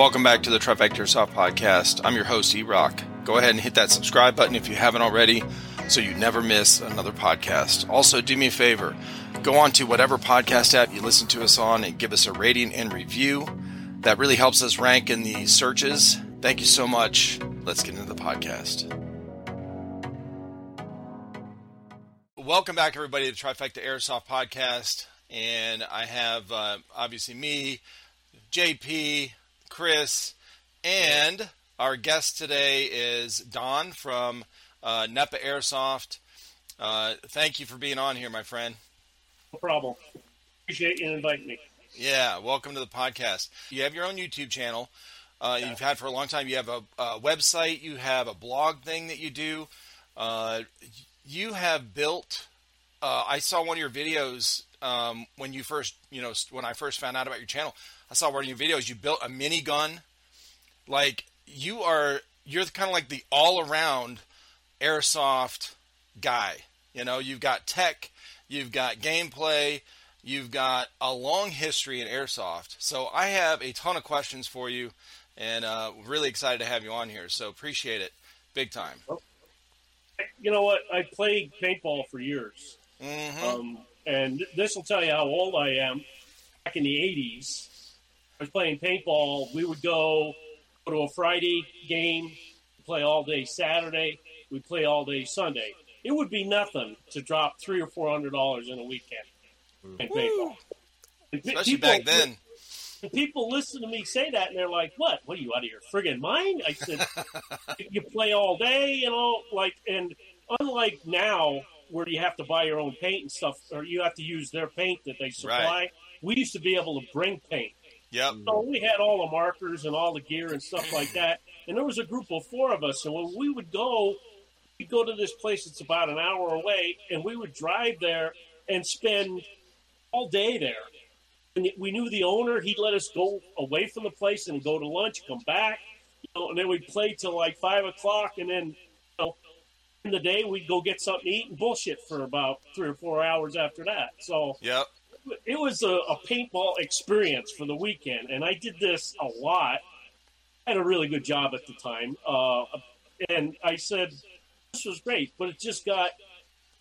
Welcome back to the Trifecta Airsoft Podcast. I'm your host, E Rock. Go ahead and hit that subscribe button if you haven't already so you never miss another podcast. Also, do me a favor go on to whatever podcast app you listen to us on and give us a rating and review. That really helps us rank in the searches. Thank you so much. Let's get into the podcast. Welcome back, everybody, to the Trifecta Airsoft Podcast. And I have uh, obviously me, JP, Chris, and our guest today is Don from uh, NEPA Airsoft. Uh, thank you for being on here, my friend. No problem. Appreciate you inviting me. Yeah, welcome to the podcast. You have your own YouTube channel. Uh, yeah. You've had for a long time. You have a, a, website. You have a blog thing that you do. Uh, you have built. Uh, I saw one of your videos um, when you first, you know, when I first found out about your channel. I saw one of your videos. You built a mini gun. Like you are, you're kind of like the all around airsoft guy. You know, you've got tech, you've got gameplay, you've got a long history in airsoft. So I have a ton of questions for you, and uh, really excited to have you on here. So appreciate it, big time. You know what? I played paintball for years, mm-hmm. um, and this will tell you how old I am. Back in the '80s, I was playing paintball. We would go go to a Friday game, play all day Saturday. We play all day Sunday. It would be nothing to drop three or four hundred dollars in a weekend in mm. paintball. Especially people, back then. People listen to me say that and they're like, "What? What are you out of your friggin' mind?" I said, "You play all day, and all like." And unlike now, where you have to buy your own paint and stuff, or you have to use their paint that they supply, right. we used to be able to bring paint. Yep. So we had all the markers and all the gear and stuff like that. And there was a group of four of us. And when we would go, we'd go to this place that's about an hour away, and we would drive there and spend all day there. And we knew the owner; he'd let us go away from the place and go to lunch, come back, you know, and then we'd play till like five o'clock, and then you know, in the day we'd go get something to eat and bullshit for about three or four hours after that. So, yep it was a, a, paintball experience for the weekend, and I did this a lot. I had a really good job at the time, uh, and I said this was great, but it just got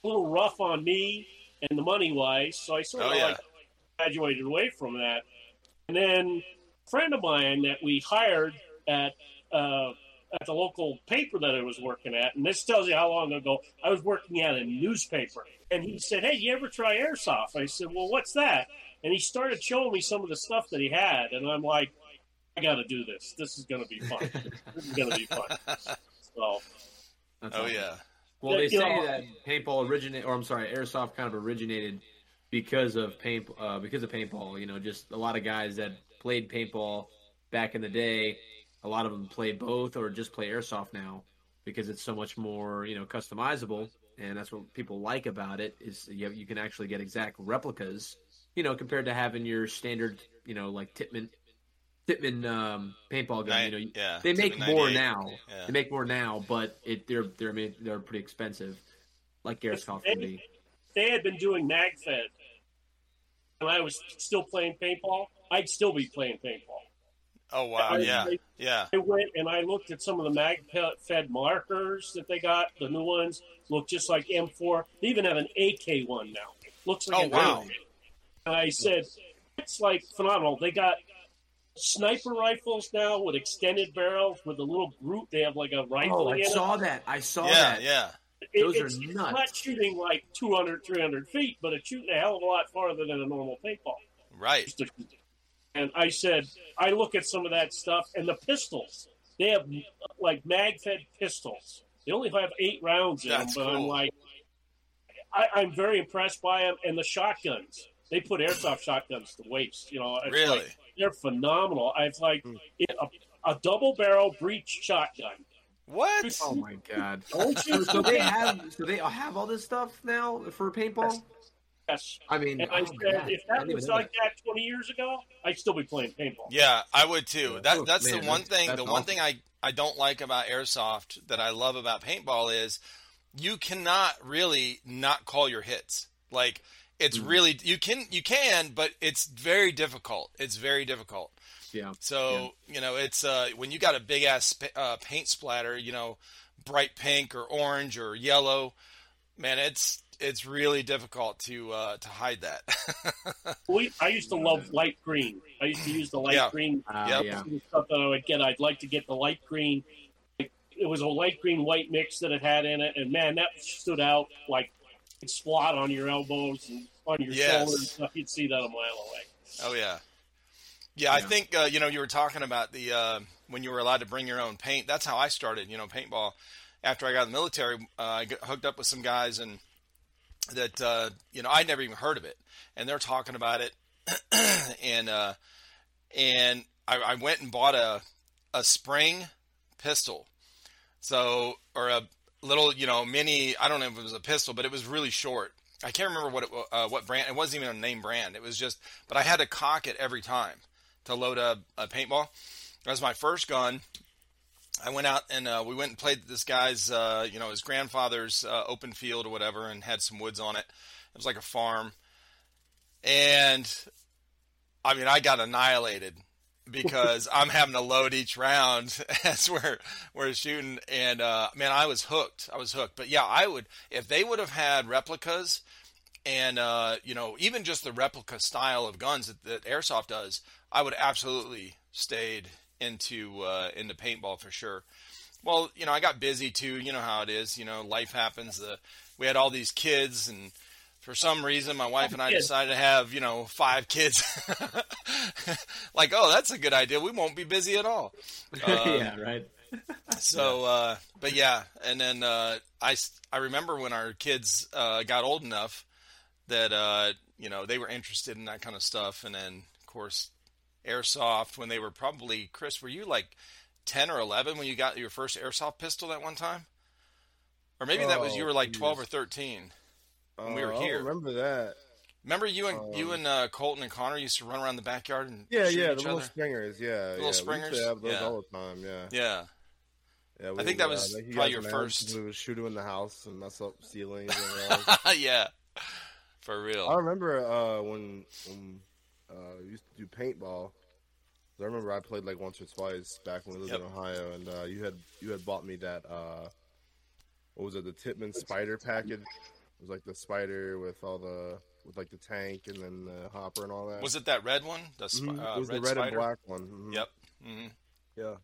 a little rough on me and the money wise, so I sort of oh, yeah. like graduated away from that. And then a friend of mine that we hired at uh, at the local paper that I was working at, and this tells you how long ago I was working at a newspaper and he said, "Hey, you ever try airsoft?" I said, "Well, what's that?" And he started showing me some of the stuff that he had, and I'm like, "I got to do this. This is going to be fun. this is going to be fun." So, That's oh awesome. yeah. Well, they say know, that paintball originated, or I'm sorry, airsoft kind of originated because of paint, uh, because of paintball. You know, just a lot of guys that played paintball back in the day. A lot of them play both, or just play airsoft now because it's so much more, you know, customizable and that's what people like about it is you, you can actually get exact replicas, you know, compared to having your standard, you know, like Tippmann Tippmann um, paintball gun. you know, yeah, they make more now. Yeah. They make more now, but it they're they're they're pretty expensive, like Airsoft can be. They had been doing MagFed, and I was still playing paintball. I'd still be playing paintball. Oh wow! I, yeah, I, yeah. I went and I looked at some of the mag fed markers that they got. The new ones look just like M4. They even have an AK one now. Looks like oh an wow! AK. And I said, it's like phenomenal. They got sniper rifles now with extended barrels with a little group. They have like a rifle. Oh, I saw it. that. I saw yeah, that. Yeah, it, Those it's, are nuts. It's not shooting like 200, 300 feet, but it's shooting a hell of a lot farther than a normal paintball. Right. And I said, I look at some of that stuff and the pistols. They have like mag fed pistols. They only have eight rounds in That's them, but cool. I'm like, I, am very impressed by them. And the shotguns, they put airsoft shotguns to waste. You know, really, like, they're phenomenal. I've like mm. a, a double barrel breech shotgun. What? Oh my god! so they have so they have all this stuff now for paintball. Yes. I mean, and I oh said, if that was like that. that 20 years ago, I'd still be playing paintball. Yeah, I would too. That, that's Man, the one thing. The awesome. one thing I, I don't like about airsoft that I love about paintball is you cannot really not call your hits. Like it's mm really you can you can, but it's very difficult. It's very difficult. Yeah. So you know, it's uh, when you got a big ass uh, paint splatter, you know, bright pink or orange or yellow, man, it's it's really difficult to uh, to hide that. We, I used to love light green. I used to use the light Yeah. green Uh, Yep. Yeah. stuff that I would get. I'd like to get the light green. It was a light green white mix that it had in it, and man, that stood out like it's splot on your elbows and on your Yes. shoulders. You'd see that a mile away. oh yeah, yeah. I think uh, you know you were talking about the uh, when you were allowed to bring your own paint. That's how I started. You know, paintball. After I got in the military, uh, I got hooked up with some guys and that uh, you know I'd never even heard of it, and they're talking about it, and uh, and I, I went and bought a a spring pistol, so or a little you know mini. I don't know if it was a pistol, but it was really short. I can't remember what it uh, what brand. It wasn't even a name brand. It was just, but I had to cock it every time to load a, a paintball. That was my first gun. I went out and uh, we went and played this guy's, uh, you know, his grandfather's uh, open field or whatever, and had some woods on it. It was like a farm, and I mean, I got annihilated because I'm having to load each round as we're we're shooting, and uh, man, I was hooked. I was hooked. But yeah, I would if they would have had replicas, and uh, you know, even just the replica style of guns that, that airsoft does, I would absolutely stayed into uh, into paintball for sure. Well, you know, I got busy too. You know how it is. You know, life happens. The we had all these kids, and for some reason, my wife and I decided to have you know five kids. like, oh, that's a good idea. We won't be busy at all. Um, yeah. Right. so, uh, but yeah, and then uh, I I remember when our kids uh, got old enough that uh, you know they were interested in that kind of stuff, and then of course airsoft when they were probably Chris, were you like ten or eleven when you got your first airsoft pistol at one time? Or maybe that was Oh, you were like twelve or thirteen. When we were Uh, I don't here. remember that. Remember you and you Um, and uh, Colton and Connor used to run around the backyard and Yeah, shoot yeah, the little other? springers. Yeah, Little yeah. We used to have those Yeah. all the time. Yeah, Yeah, yeah. I think that was make you probably your first. We would shoot them in the house and mess up ceilings. And yeah, for real. I remember uh, when when uh, we used to do paintball. I remember I played like once or twice back when we lived Yep. in Ohio, and uh, you had you had bought me that uh, what was it, the Tippmann Spider package? It was like the spider with all the with like the tank and then the hopper and all that. Was it that red one? The sp- Mhm. uh, it was red the red spider? and black one. Mhm. Yep. hmm Yeah,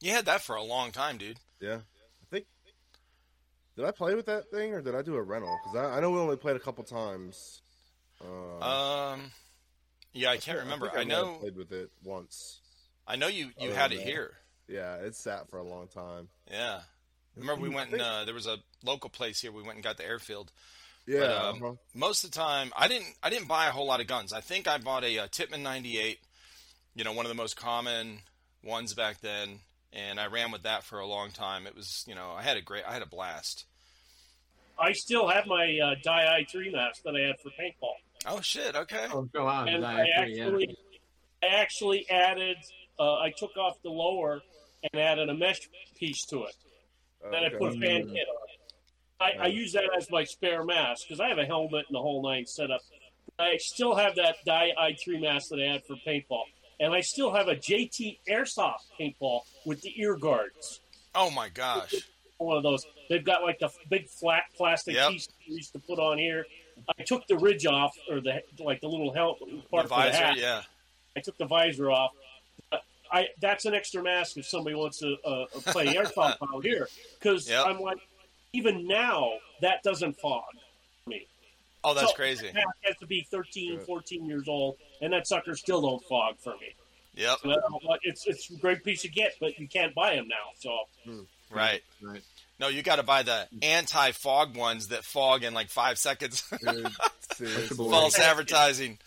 You had that for a long time, dude. yeah. I think did I play with that thing or did I do a rental? Because I, I know we only played a couple times. Uh, Um, yeah, I can't think- remember. I, have know, played with it once. I know you you had it that. here. Yeah, it sat for a long time. Yeah. Remember we went and uh, there was a local place here. We went and got the airfield. Yeah, um, uh-huh. Most of the time, I didn't I didn't buy a whole lot of guns. I think I bought a, uh Tippmann 98. You know, one of the most common ones back then, and I ran with that for a long time. It was you know I had a great I had a blast. I still have my uh, Dye i3 mask that I had for paintball. Oh shit! Okay. Oh, go on. and I I agree, yeah. I actually added, uh, I took off the lower and added a mesh piece to it. Then I put a fan kit on it. I, I use that as my spare mask because I have a helmet and the whole nine set up. I still have that Dye i3 mask that I had for paintball. And I still have a JT Airsoft paintball with the ear guards. Oh my gosh. One of those. They've got like the big flat plastic Yep. piece you used to put on here. I took the ridge off, or the like the little helmet part for the visor, hat. yeah. I took the visor off. But I that's an extra mask if somebody wants to uh, uh play airsoft out here because Yep. I'm like, even now that doesn't fog me. Oh, that's So, crazy. That mask has to be 13, Good. 14 years old, and that sucker still don't fog for me. Yep. And I uh, It's it's a great piece of kit, but you can't buy them now. So hmm. Right. Right. No, you got to buy the hmm. anti-fog ones that fog in like five seconds. Dude, seriously. Baloney. False advertising.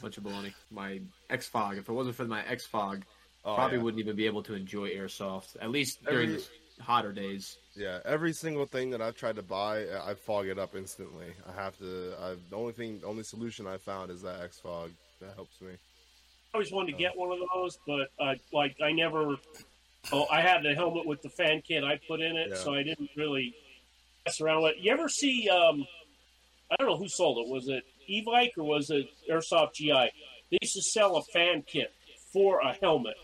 Bunch of baloney. My X Fog. If it wasn't for my X Fog, Oh, probably yeah. wouldn't even be able to enjoy airsoft. At least during Every- the hotter days. Yeah, every single thing that I've tried to buy, I fog it up instantly. I have to. I've the only thing, the only solution I found is that X fog that helps me. I always wanted to get one of those, but uh, like I never. Oh, I had the helmet with the fan kit I put in it, Yeah. so I didn't really mess around with. it. You ever see? Um, I don't know who sold it. Was it Evike or was it Airsoft GI? They used to sell a fan kit for a helmet.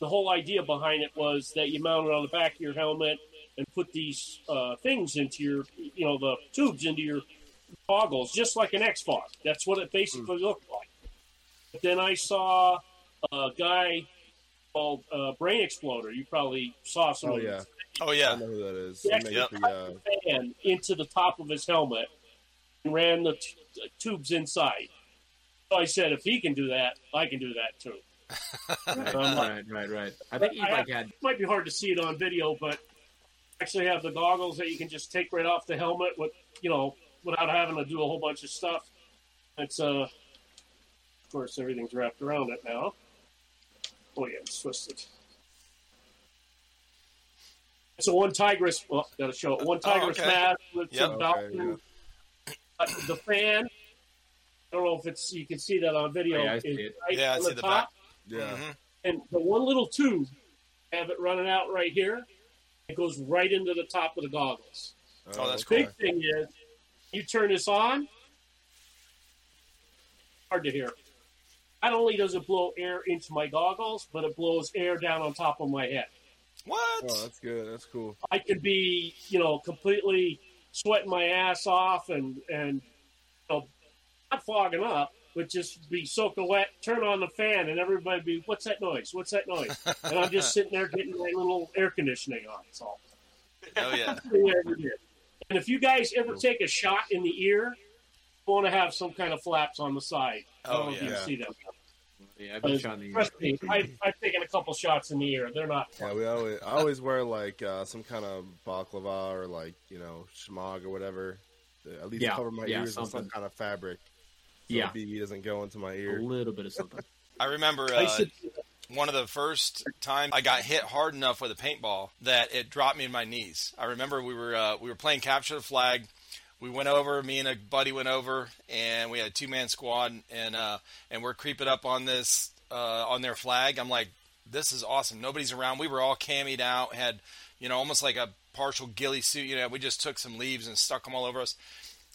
The whole idea behind it was that you mount it on the back of your helmet and put these uh, things into your, you know, the tubes into your goggles, just like an X-Fog. That's what it basically looked like. But then I saw a guy called uh, BrainExploder. You probably saw some Oh of yeah, Oh yeah. I know who that is. Yeah, He makes yep. the, uh, fan into the top of his helmet and ran the t- tubes inside. So I said, if he can do that, I can do that too. Right, right, right, right. I think he I like have- had It might be hard to see it on video, but actually have the goggles that you can just take right off the helmet with, you know, without having to do a whole bunch of stuff. It's uh, of course, everything's wrapped around it now. Oh yeah, it's twisted. It's a one tigress. Well, gotta show it. One tigress Oh, okay. mask with Yep. some Okay, Valkyrie. Uh, the fan. I don't know if it's you can see that on video. Oh, yeah, I see it. right Yeah, I see the the top yeah. Mhm. and the one little tube have it running out right here. It goes right into the top of the goggles. Oh, that's cool. Big thing is, you turn this on. Hard to hear. Not only does it blow air into my goggles, but it blows air down on top of my head. What? Oh, that's good. That's cool. I could be, you know, completely sweating my ass off and and you know, not fogging up, but just be soaking wet. Turn on the fan, and everybody be, "What's that noise? What's that noise?" And I'm just sitting there getting my little air conditioning on. So Oh yeah. thing I ever did. And if you guys ever take a shot in the ear, you want to have some kind of flaps on the side. I don't Oh, know if you yeah. can see them. yeah, I've been shot in the Trust me, I've, I've taken a couple shots in the ear. They're not Yeah, we always I always wear like uh, some kind of baklava or like you know shmog or whatever. At least Yeah, cover my yeah, ears with some kind of fabric. So Yeah. the BB doesn't go into my ear. a little bit of something. I remember I uh, should, one of the first times I got hit hard enough with a paintball that it dropped me in my knees. I remember we were uh, we were playing capture the flag. We went over. Me and a buddy went over, and we had a two man squad, and uh, and we're creeping up on this uh, on their flag. I'm like, this is awesome. Nobody's around. We were all camied out, had you know almost like a partial ghillie suit. You know, we just took some leaves and stuck them all over us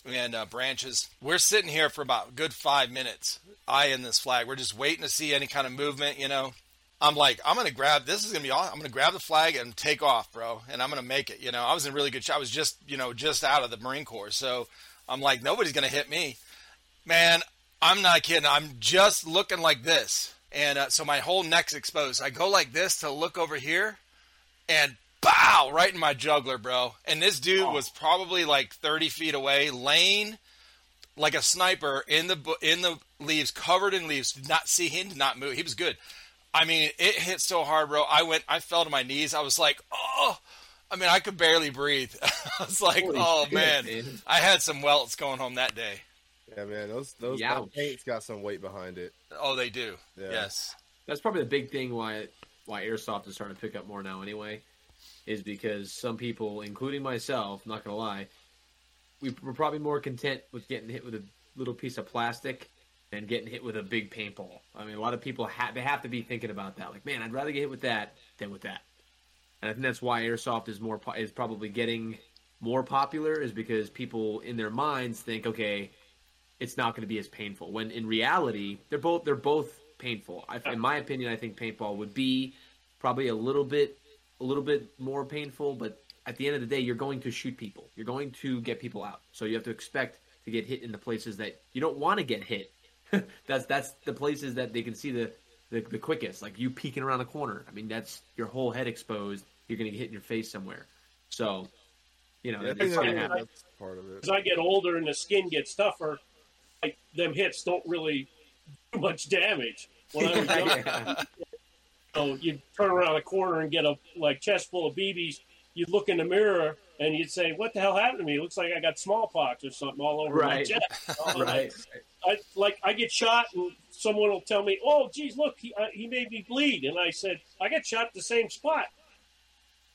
and uh, branches. We're sitting here for about good five minutes, I eyeing this flag. We're just waiting to see any kind of movement, you know. I'm like, I'm gonna grab. This is gonna be awesome. I'm gonna grab the flag and take off, bro. And I'm gonna make it. You know, I was in really good shape. I was just, you know, just out of the Marine Corps, so I'm like, nobody's gonna hit me, man. I'm not kidding. I'm just looking like this, and uh, so my whole neck's exposed. I go like this to look over here, and bow right in my juggler, bro. And this dude was probably like 30 feet away, laying like a sniper in the in the leaves, covered in leaves. Did not see him, did not move. He was good. I mean, it hit so hard, bro. I went, I fell to my knees. I was like, oh. I mean, I could barely breathe. I was like, Holy oh shit, man. man. I had some welts going home that day. Yeah, man, those those Youch. got some weight behind it. Oh, they do. Yeah. Yes. That's probably the big thing why why airsoft is starting to pick up more now. Anyway, is because some people, including myself, not gonna lie, we, we're probably more content with getting hit with a little piece of plastic than getting hit with a big paintball. I mean, a lot of people have they have to be thinking about that. Like, man, I'd rather get hit with that than with that. And I think that's why airsoft is more is probably getting more popular is because people in their minds think, okay, it's not going to be as painful. When in reality, they're both they're both painful. I, in my opinion, I think paintball would be probably a little bit a little bit more painful, but at the end of the day, you're going to shoot people. You're going to get people out. So you have to expect to get hit in the places that you don't want to get hit. that's that's the places that they can see the, the the quickest. Like you peeking around the corner. I mean, that's your whole head exposed. You're going to get hit in your face somewhere. So, you know, Yeah, I it's going to happen. that's part of it. as I get older and the skin gets tougher, like them hits don't really do much damage. When I was young, Yeah. So you'd turn around a corner and get a like chest full of BBs. You'd look in the mirror and you'd say, "What the hell happened to me? It looks like I got smallpox or something all over my chest." Oh, right. I like I get shot and someone will tell me, "Oh, geez, look, he, uh, he made me bleed," and I said, "I got shot at the same spot."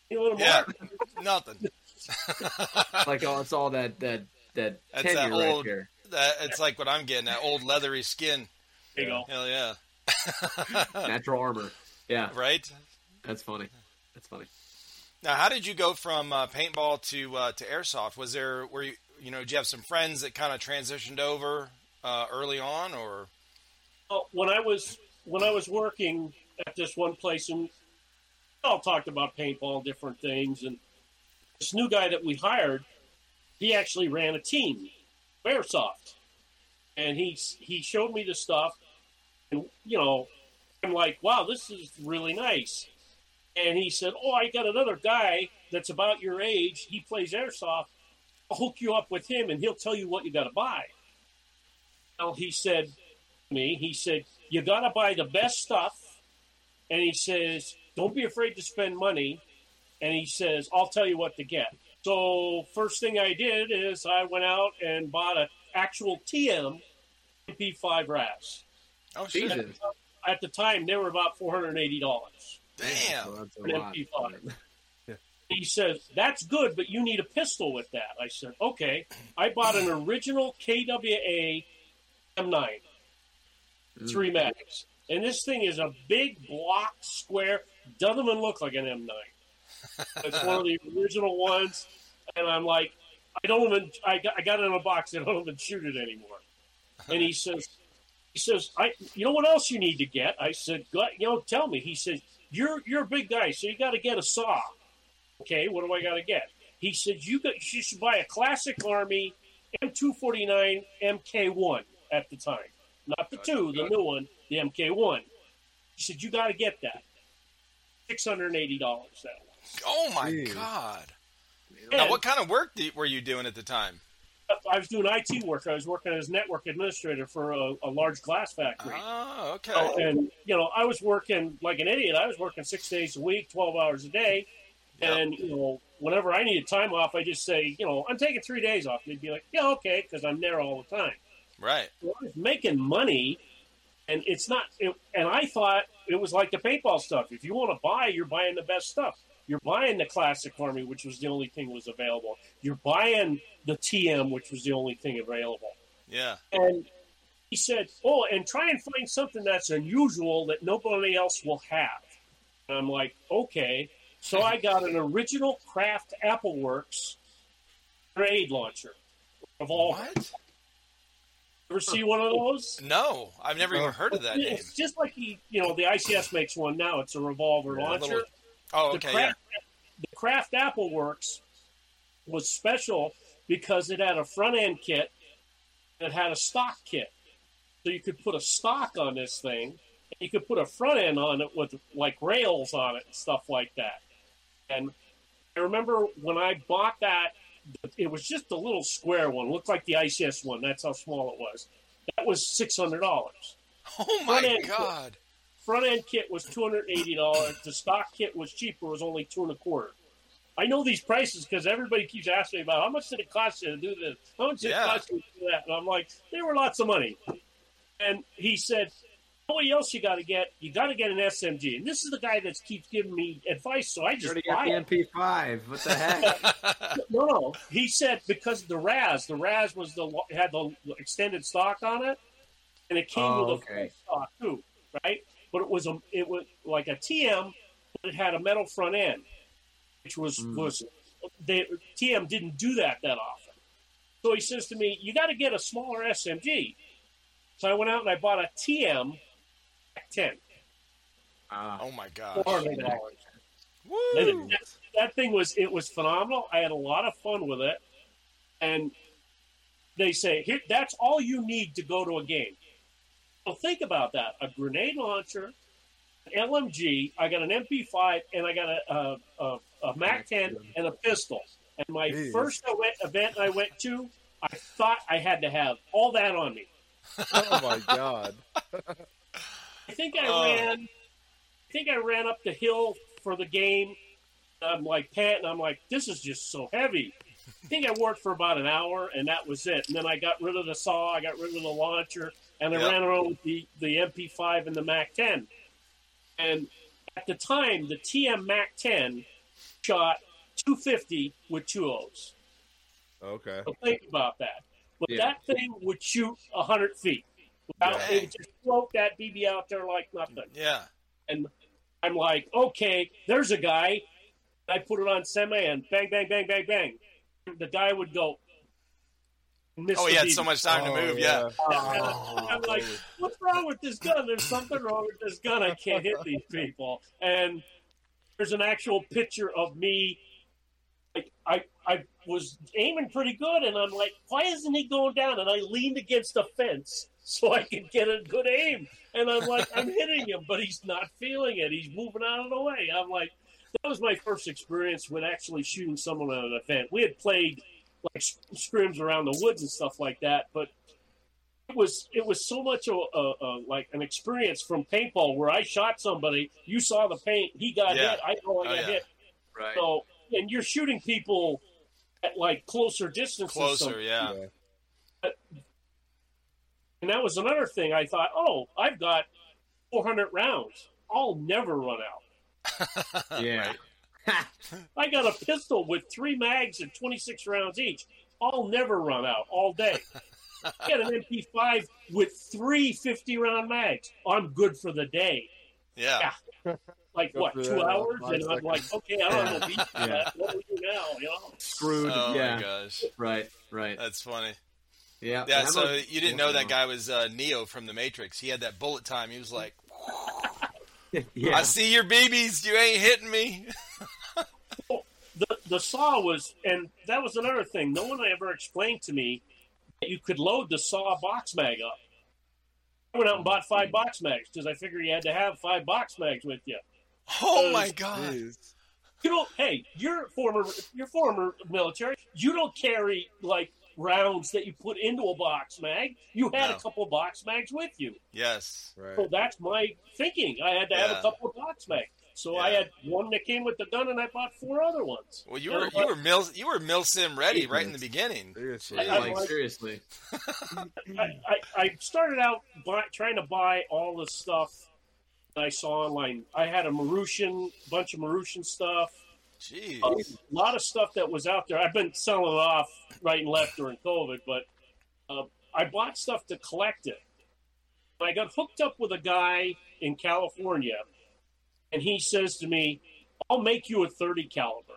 You know what Yeah. I'm Nothing. like oh, it's all that that that That's tenure that right old- there. that, it's like what I'm getting, that old leathery skin. There you go. Hell yeah. Natural armor. Yeah, right? that's funny. That's funny. Now, how did you go from uh, paintball to uh, to airsoft? Was there were you you know did you have some friends that kind of transitioned over uh, early on, or Well, when I was when I was working at this one place, and we all talked about paintball, different things, and this new guy that we hired, he actually ran a team, Airsoft, and he he showed me the stuff, and you know, I'm like, wow, this is really nice. And he said, oh, I got another guy that's about your age. He plays airsoft. I'll hook you up with him, and he'll tell you what you got to buy. Well, he said to me, he said, you got to buy the best stuff. And he says, don't be afraid to spend money. And he says, I'll tell you what to get. So first thing I did is I went out and bought an actual TM MP5 RAS. Oh, shit. Jesus. At the time, they were about $480. Damn. So that's a An lot. MP5. He says, That's good, but you need a pistol with that. I said, Okay. I bought an original KWA M9, mm. three mags. And this thing is a big block square, doesn't even look like an M9. It's one of the original ones. And I'm like, I don't even, I got, I got it in a box, I don't even shoot it anymore. And he says, he says, I, you know what else you need to get? I said, "Go- you know, tell me. He says, you're, you're a big guy, so you got to get a saw. Okay, what do I got to get? He said, you got, you should buy a classic Army M249 MK1 at the time, not the two, the new one, the MK1. He said, you got to get that. Six hundred and eighty dollars. That was. Oh my Jeez. god. And Now, what kind of work do, were you doing at the time? I was doing IT work. I was working as network administrator for a, a large glass factory. Oh, okay. And you know, I was working like an idiot. I was working six days a week, twelve hours a day, and you know, whenever I needed time off, I just say, you know, I'm taking three days off. And they'd be like, yeah, okay, because I'm there all the time. Right. Well, I was making money, and it's not. It, and I thought it was like the paintball stuff. If you want to buy, you're buying the best stuff. You're buying the classic army, which was the only thing was available. You're buying the TM, which was the only thing available. Yeah. And he said, "Oh, and try and find something that's unusual that nobody else will have." And I'm like, "Okay." So I got an original Kraft AppleWorks grenade launcher of all. What? Ever see one of those? No, I've never even uh, heard of that name. It's just like he, you know, the ICS makes one now. It's a revolver Yeah, launcher. Oh, The okay. Yeah. The Craft Apple Works was special because it had a front end kit it had a stock kit. So you could put a stock on this thing, and you could put a front end on it with like rails on it and stuff like that. And I remember when I bought that, it was just a little square one, looked like the ICS one. That's how small it was. That was six hundred dollars. Oh my god. Front end kit was two hundred eighty dollars. The stock kit was cheaper; it was only two and a quarter. I know these prices because everybody keeps asking me about how much did it cost you to do this? How much did Yeah. it cost you to do that? And I'm like, they were lots of money. And he said, "What else you got to get? You got to get an SMG." And this is the guy that keeps giving me advice, so I just already got buy the it. MP5. What the heck? No, no. He said because the RAS, the RAS was the had the extended stock on it, and it came Oh, with a okay. full stock too, right? But it was a it was like a TM, but it had a metal front end, which was Mm. was they, TM didn't do that that often. So he says to me, "You got to get a smaller SMG." So I went out and I bought a TM ten, Ah, Oh my god. four hundred dollars. Woo. And that, that thing was it was phenomenal. I had a lot of fun with it, and they say here that's all you need to go to a game. Well, think about that: a grenade launcher, an LMG. I got an MP5, and I got a a, a, a Mac 10 and a pistol. And my Jeez. first event, event I went to, I thought I had to have all that on me. Oh my god. I think I Oh. ran. I think I ran up the hill for the game. I'm like panting. I'm like, this is just so heavy. I think I worked for about an hour, and that was it. And then I got rid of the saw. I got rid of the launcher, and I Yep. ran around with the the MP5 and the Mac 10. And at the time, the TM Mac 10 shot 250 with two O's. Okay. So think about that. But Yeah. that thing would shoot 100 feet. Without, Yeah. It would just float that BB out there like nothing. Yeah. And I'm like, okay, there's a guy. I put it on semi and bang, bang, bang, bang, bang. The guy would go, Oh, he had so much time to Oh, move. Yeah. I'm like, what's wrong with this gun? There's something wrong with this gun. I can't hit these people. And there's an actual picture of me. Like I, I was aiming pretty good, and I'm like, why isn't he going down? And I leaned against a fence so I could get a good aim. And I'm like, I'm hitting him, but he's not feeling it. He's moving out of the way. I'm like, that was my first experience with actually shooting someone at an event. We had played like scrims around the woods and stuff like that, but it was it was so much a, a, a like an experience from paintball where I shot somebody, you saw the paint, he got Yeah. hit, I know I Oh, got yeah. hit. Right. So and you're shooting people at like closer distances. Closer. so- Yeah. and that was another thing. I thought, oh, I've got 400 rounds. I'll never run out. yeah. I got a pistol with three mags and 26 rounds each. I'll never run out all day. I got an MP5 with three 50 round mags. I'm good for the day. Yeah. Like Good what, two that, hours? five And I'm like, okay, I don't have no beat for Yeah. What do we do now? You know? Screwed. Oh yeah. my gosh. Right. Right. That's funny. Yeah. Yeah, so don't- you didn't know that guy was uh, Neo from the Matrix. He had that bullet time. He was like, Yeah. "I see your babies. You ain't hitting me." the the saw was, and that was another thing. No one ever explained to me that you could load the saw box mag up. I went out and bought five box mags because I figured you had to have five box mags with you. Oh my god. Jeez. You don't. Hey, you're former. You're former military. You don't carry like rounds that you put into a box mag. You had No. a couple box mags with you. Yes. Right. So that's my thinking. I had to have a couple of box mags. So I had one that came with the gun, and I bought four other ones. Well, you were I'm you like- were mil you were mil sim ready right in the beginning. Seriously. Yeah. like, like- seriously. I, I, I started out buy, trying to buy all the stuff that I saw online. I had a Marushin, bunch of Marushin stuff, Jeez. a lot of stuff that was out there. I've been selling it off right and left during COVID, but uh, I bought stuff to collect it. I got hooked up with a guy in California, and he says to me, "I'll make you a 30 caliber."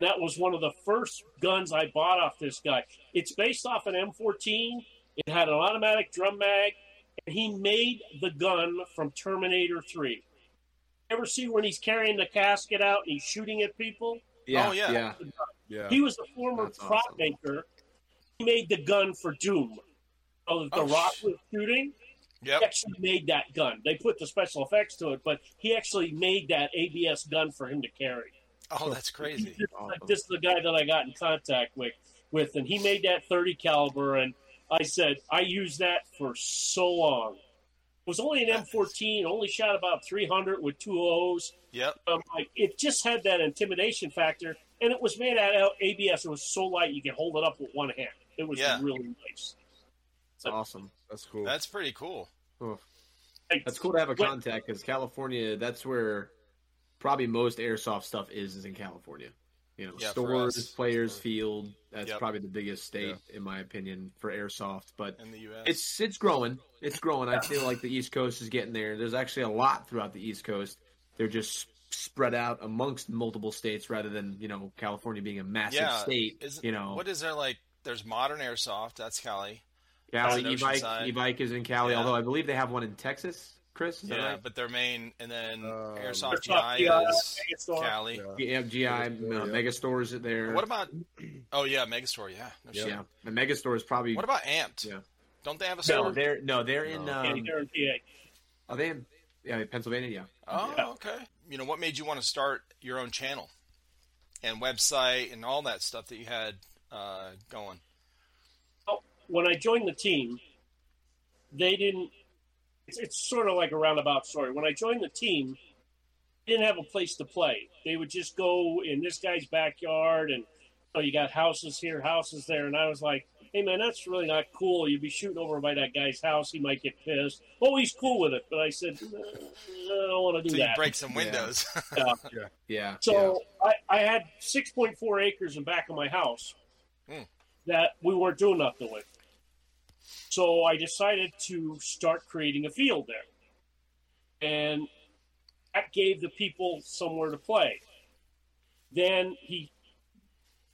That was one of the first guns I bought off this guy. It's based off an M14. It had an automatic drum mag, and he made the gun from Terminator 3. Ever see when he's carrying the casket out and he's shooting at people? Yeah. Oh, yeah. Yeah. Yeah. He was a former That's prop awesome. maker. He made the gun for Doom. Oh, the Oh, Rock was shooting. Yep. He actually made that gun. They put the special effects to it, but he actually made that ABS gun for him to carry. Oh, that's crazy. This, Awesome. this is the guy that I got in contact with, with, and he made that 30 caliber. And I said I used that for so long. It was only an M14, only shot about 300 with two O's. Yep. Um, like it just had that intimidation factor, and it was made out of ABS. It was so light you could hold it up with one hand. It was Yeah. really nice. It's awesome. That's cool. That's pretty cool. Oh, that's cool to have a contact because California, that's where probably most airsoft stuff is, is in California. You know, Yeah, stores, us. players, field. That's Yep. probably the biggest state, in my opinion, for airsoft. But In the U.S. it's it's growing. It's growing. I feel like the East Coast is getting there. There's actually a lot throughout the East Coast. They're just spread out amongst multiple states rather than you know California being a massive Yeah, state. Isn't, you know, what is there like? There's modern airsoft. That's Cali. Cali Evike, Oceanside. Evike is in Cali. Yeah. Although I believe they have one in Texas. Chris, is that Yeah, right? but their main and then Um, airsoft Airsoft GI GI, is Megastore. Cali. Yeah. Yeah, GI, Megastore, uh, yeah. Megastores at there. What about? Oh yeah, Megastore. Yeah. No shit. Yeah, the Megastore is probably. What about Amped? Yeah. Don't they have a no, store? they're no, they're in. No. Yeah, Um, here in PA. are they in? Yeah, Pennsylvania. Yeah. Oh, Yeah. okay. You know, what made you want to start your own channel and website and all that stuff that you had uh, going? When I joined the team, they didn't. It's, it's sort of like a roundabout story. When I joined the team, they didn't have a place to play. They would just go in this guy's backyard, and oh, you got houses here, houses there, and I was like, "Hey, man, that's really not cool. You'd be shooting over by that guy's house. He might get pissed." Oh, he's cool with it, but I said, "Uh, "I don't want to do that. So you break some windows. Yeah. yeah. So I, I had 6.4 acres in back of my house Hmm. that we weren't doing nothing with. So I decided to start creating a field there. And that gave the people somewhere to play. Then he,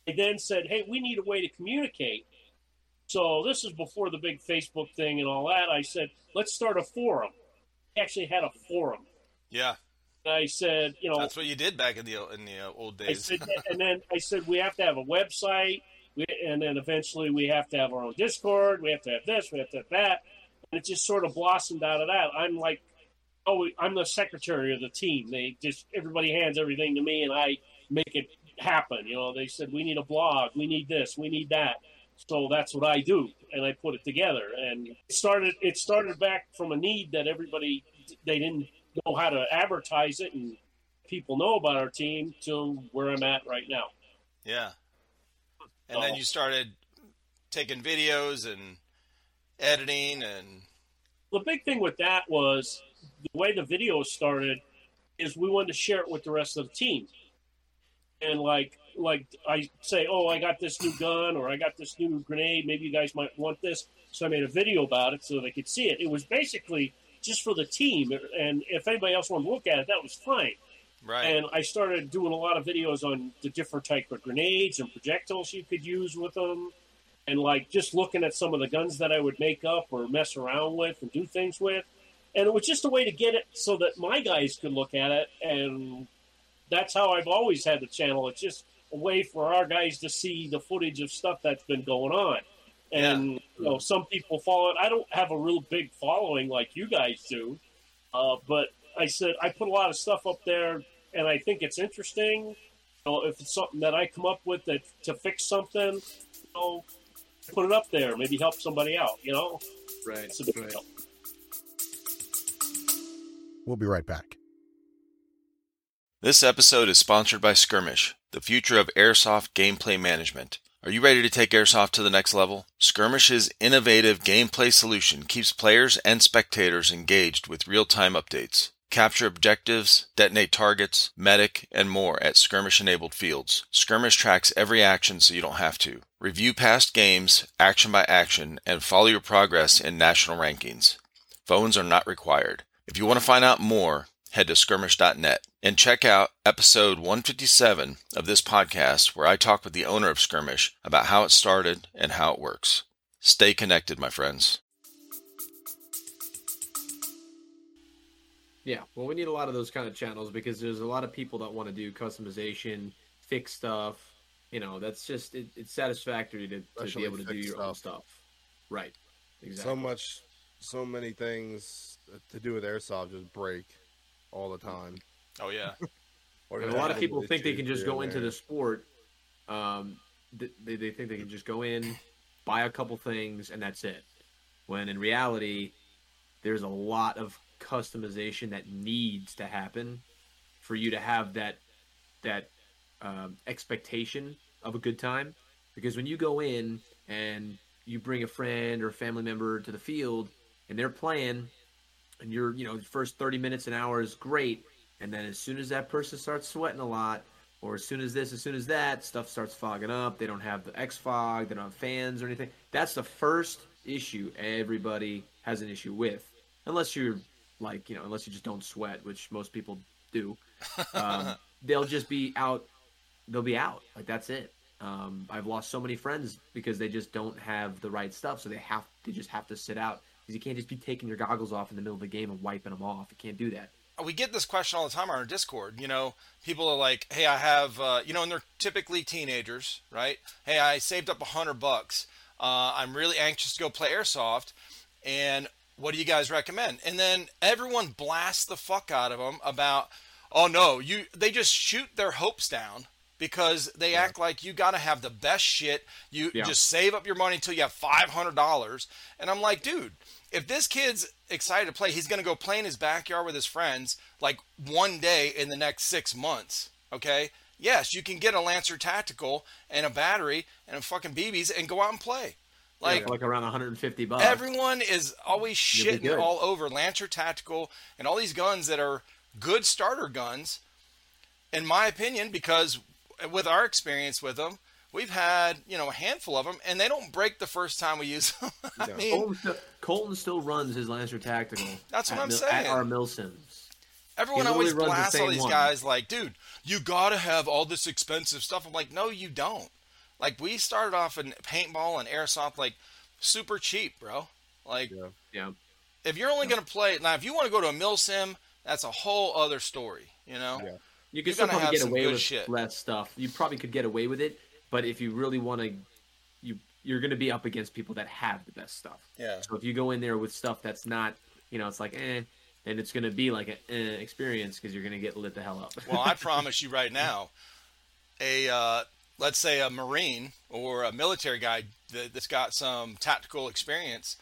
he then said, hey, we need a way to communicate. So this is before the big Facebook thing and all that. I said, let's start a forum. Actually had a forum. Yeah. And I said, you know, That's what you did back in the in the uh, old I days. said, and then I said we have to have a website, we, and then eventually we have to have our own Discord. We have to have this, we have to have that, and it just sort of blossomed out of that. I'm like, oh, I'm the secretary of the team. They just everybody hands everything to me, and I make it happen. You know, they said we need a blog, we need this, we need that. So that's what I do, and I put it together. And it started. It started back from a need that everybody they didn't know how to advertise it, and people know about our team to where I'm at right now. yeah. And then Oh. you started taking videos and editing and The big thing with that was the way the video started is we wanted to share it with the rest of the team. And like like I say, oh, I got this new gun or I got this new grenade. Maybe you guys might want this. So I made a video about it so they could see it. It was basically just for the team, and if anybody else wanted to look at it, that was fine. Right. And I started doing a lot of videos on the different type of grenades and projectiles you could use with them. And like just looking at some of the guns that I would make up or mess around with and do things with. And it was just a way to get it so that my guys could look at it. And that's how I've always had the channel. It's just a way for our guys to see the footage of stuff that's been going on. And you know, some people follow it. I don't have a real big following like you guys do, uh, but I said I put a lot of stuff up there, and I think it's interesting. You know, if it's something that I come up with that to fix something, you know, put it up there. Maybe help somebody out. You know, Right. it's a big right. deal. We'll be right back. This episode is sponsored by Skirmish, the future of airsoft gameplay management. Are you ready to take airsoft to the next level? Skirmish's innovative gameplay solution keeps players and spectators engaged with real-time updates. Capture objectives, detonate targets, medic, and more at skirmish-enabled fields. Skirmish tracks every action so you don't have to. Review past games, action by action, and follow your progress in national rankings. Phones are not required. If you want to find out more, head to skirmish.net and check out episode 157 of this podcast where I talk with the owner of Skirmish about how it started and how it works. Stay connected, my friends. Yeah, well, we need a lot of those kind of channels because there's a lot of people that want to do customization, fix stuff. You know, that's just it, it's satisfactory to, to be able to do fix your own stuff. stuff. Right. Exactly. So much, so many things to do with airsoft just break all the time. Oh, yeah. Or And a lot of people think they can just go into there. the sport. Um, they they think they can just go in, buy a couple things, and that's it. When in reality, there's a lot of customization that needs to happen for you to have that that um, expectation of a good time. Because when you go in and you bring a friend or a family member to the field and they're playing, and you're you know the first 30 minutes an hour is great and then as soon as that person starts sweating a lot or as soon as this as soon as that stuff starts fogging up they don't have the x fog they don't have fans or anything that's the first issue everybody has an issue with unless you're like you know unless you just don't sweat which most people do um, they'll just be out they'll be out like that's it um, i've lost so many friends because they just don't have the right stuff so they have they just have to sit out because you can't just be taking your goggles off in the middle of the game and wiping them off you can't do that we get this question all the time on our Discord. You know, people are like, "Hey, I have," uh, you know, and they're typically teenagers, right? Hey, I saved up a hundred bucks. Uh, I'm really anxious to go play airsoft, and what do you guys recommend? And then everyone blasts the fuck out of them about, "Oh no, you!" They just shoot their hopes down because they act like you got to have the best shit. You Yeah. just save up your money until you have five hundred dollars, and I'm like, dude, if this kid's excited to play, he's going to go play in his backyard with his friends like one day in the next six months. Okay. Yes, you can get a Lancer Tactical and a battery and a fucking BBs and go out and play. Like for like around 150 bucks. everyone is always shitting all over Lancer Tactical and all these guns that are good starter guns, in my opinion, because with our experience with them, we've had you know a handful of them, and they don't break the first time we use them. I Yeah. mean, Colton still, Colton still runs his Lancer Tactical. That's what I'm Mil- saying. At our Milsims. Everyone always literally runs the blasts all these one. guys like, dude, you gotta have all this expensive stuff. I'm like, no, you don't. Like we started off in paintball and airsoft. Like super cheap, bro. Like Yeah. Yeah. if you're only going to play now, if you want to go to a mil sim, that's a whole other story. You know. Yeah. You You're could still gonna probably get away with shit. less stuff. You probably could get away with it, but if you really want to, you you're going to be up against people that have the best stuff. Yeah. So if you go in there with stuff that's not, you know, it's like eh, then it's going to be like an eh experience because you're going to get lit the hell up. Well, I promise you right now, a uh, let's say a marine or a military guy that, that's got some tactical experience,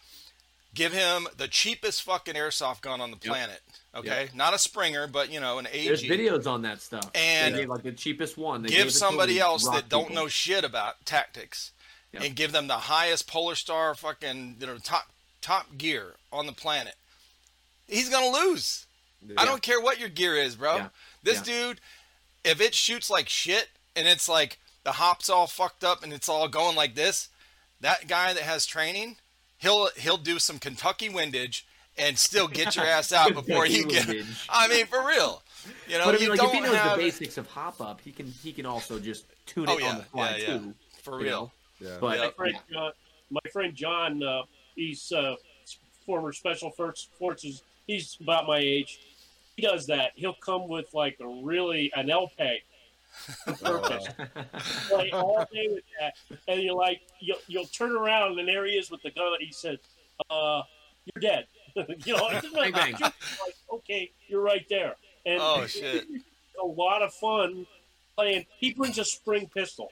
give him the cheapest fucking airsoft gun on the planet. Okay, not a Springer, but you know an AG. There's AG. videos on that stuff. And they like the cheapest one. They give somebody else rock that don't know shit about tactics Yep. and give them the highest polar star fucking you know top top gear on the planet he's gonna lose i don't care what your gear is bro Yeah. this Yeah. dude if it shoots like shit and it's like the hop's all fucked up and it's all going like this that guy that has training he'll he'll do some kentucky windage and still get your ass out before you Kentucky get windage. i mean for real you know But I mean, you like don't if he knows have the basics of hop up, he can he can also just tune it Oh, yeah. on the fly Yeah, yeah. too. for real know? Yeah. But Yeah. my friend John, my friend John, uh, he's uh, former special forces. He's about my age. He does that. He'll come with like a really an LPEG on purpose, play all day with that, and you're like, you'll, you'll turn around and there he is with the gun. He said, uh, "You're dead." you know, it's like, Bang, bang. like, okay, you're right there. And oh shit a lot of fun playing. He brings a spring pistol,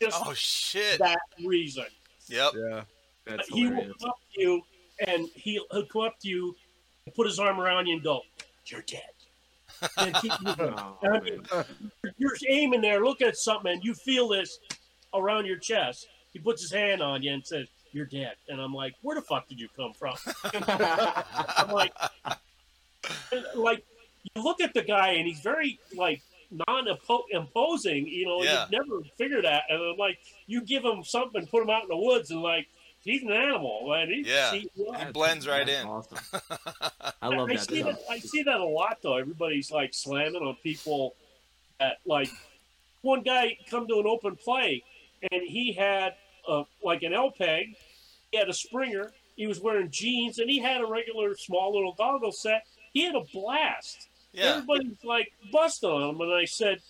just oh shit that reason. yep Yeah. That's he will come up to you and he'll, he'll come up to you and put his arm around you and go, You're dead. And keep moving. Oh, I mean, you're aiming there, looking at something, and you feel this around your chest. He puts his hand on you and says, You're dead. And I'm like, Where the fuck did you come from? I'm like, like you look at the guy and he's very like non-imposing. You know, Yeah. you never figure that. And I'm like, you give him something, put him out in the woods, and like he's an animal. And he, Yeah. he- He blends right That's in. Awesome. I love I that see stuff. that. I see that a lot though. Everybody's like slamming on people at like one guy come to an open play and he had uh, like an L peg, he had a Springer, he was wearing jeans, and he had a regular small little goggle set. He had a blast. Yeah. Everybody's like busting on him, and I said,